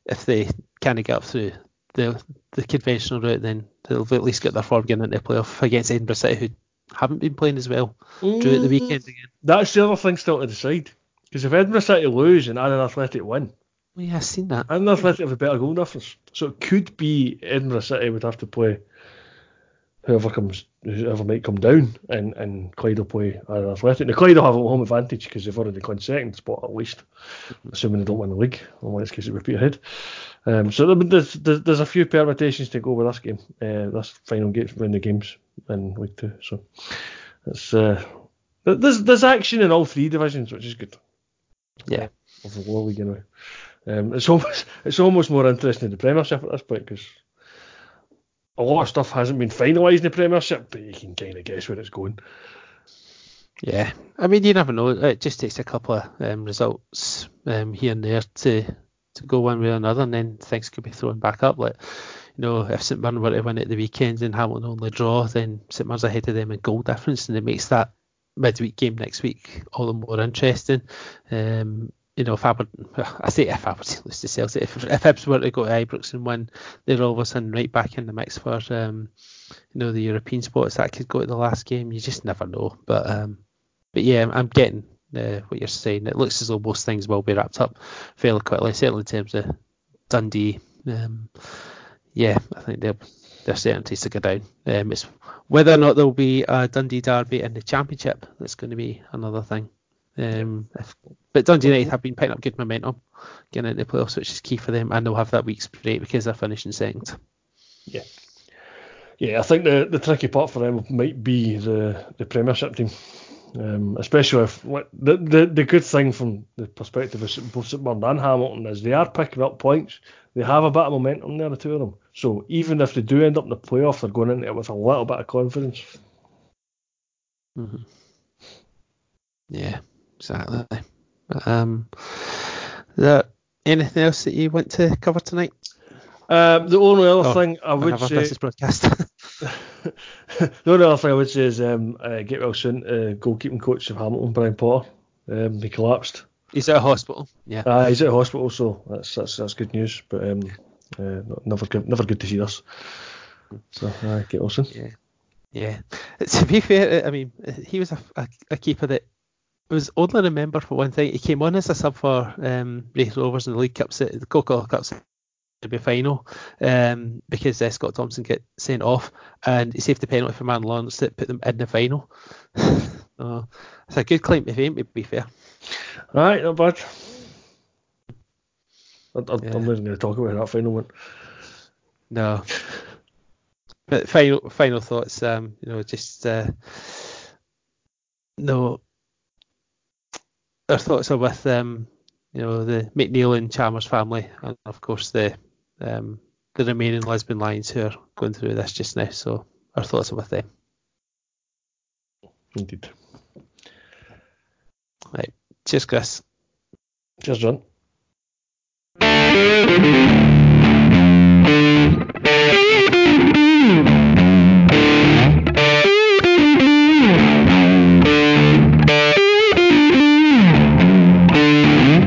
S2: if they kind of get up through the the conventional route, then they'll at least get their form getting into the playoff against Edinburgh City, who haven't been playing as well during the weekend again.
S3: that's the other thing still to decide. Because if Edinburgh City lose and Annan Athletic win,
S2: Oh, yeah, I've seen that.
S3: Annan Athletic have a better goal difference. So it could be Edinburgh City would have to play whoever comes, whoever might come down, and, and Clyde will play Annan Athletic. Now Clyde will have a home advantage because they've already clinched second spot at least, assuming they don't win the league. In this case, it would be ahead. Um, so there's, there's there's a few permutations to go with this game, uh, this final game, round the games in League Two. So it's uh, there's there's action in all three divisions, which is good
S2: Yeah.
S3: of the league anyway. Um, it's almost it's almost more interesting than the Premiership at this point because a lot of stuff hasn't been finalised in the Premiership, but you can kind of guess where it's going.
S2: Yeah, I mean you never know. It just takes a couple of um, results um, here and there to to go one way or another, and then things could be thrown back up. Like you know, if St Mirren were to win at the weekend and Hamilton only draw, then St Mirren's ahead of them in goal difference, and it makes that midweek game next week all the more interesting. Um, you know, if Aberdeen, I say if Aberdeen lose to Celtic, if, if Hibs were to go to Ibrox and win, they're all of a sudden right back in the mix for, um, you know, the European spots. That could go to the last game. You just never know. But, um, but yeah, I'm getting uh, what you're saying. It looks as though most things will be wrapped up fairly quickly, certainly in terms of Dundee. Um, yeah, I think they're their certainties to go down. Um, it's whether or not there'll be a Dundee derby in the Championship that's going to be another thing. Um, if, but Dundee United have been picking up good momentum getting into the playoffs, which is key for them, and they'll have that week's break because they're finishing second.
S3: Yeah, yeah. I think the the tricky part for them might be the the Premiership team. Um, especially if the, the the good thing from the perspective of both St Mirren and Hamilton is they are picking up points. They have a bit of momentum there, the two of them. So even if they do end up in the playoff, they're going into it with a little bit of confidence.
S2: Mm-hmm. Yeah, exactly. Um, there anything else that you want to cover tonight?
S3: Um, the only other oh, thing I would say.
S2: This broadcast.
S3: the only other thing I would say is um, uh, get well soon. Uh, goalkeeping coach of Hamilton, Brian Potter. Um, he collapsed.
S2: He's at a hospital. Yeah. Uh,
S3: he's at a hospital, so that's that's, that's good news. But um, uh, never good, never good to see this. So uh, get well soon.
S2: Yeah. Yeah. To be fair, I mean, he was a, a, a keeper that was only remembered for one thing. He came on as a sub for um, Rovers in the League Cup, the Coca-Cola Cups be final um, because uh, Scott Thompson get sent off and he saved the penalty for Man Lawrence that put them in the final. uh, it's a good claim to fame, to be fair.
S3: Right, not bad. I, I, yeah. I'm not going to talk about that final one.
S2: No. But final final thoughts, um, you know, just uh, no. Our thoughts are with um, you know, the McNeill and Chalmers family, and of course the um, the remaining Lisbon Lions who are going through this just now. So our thoughts are with them.
S3: Indeed.
S2: Right. Cheers, Chris.
S3: Cheers, John.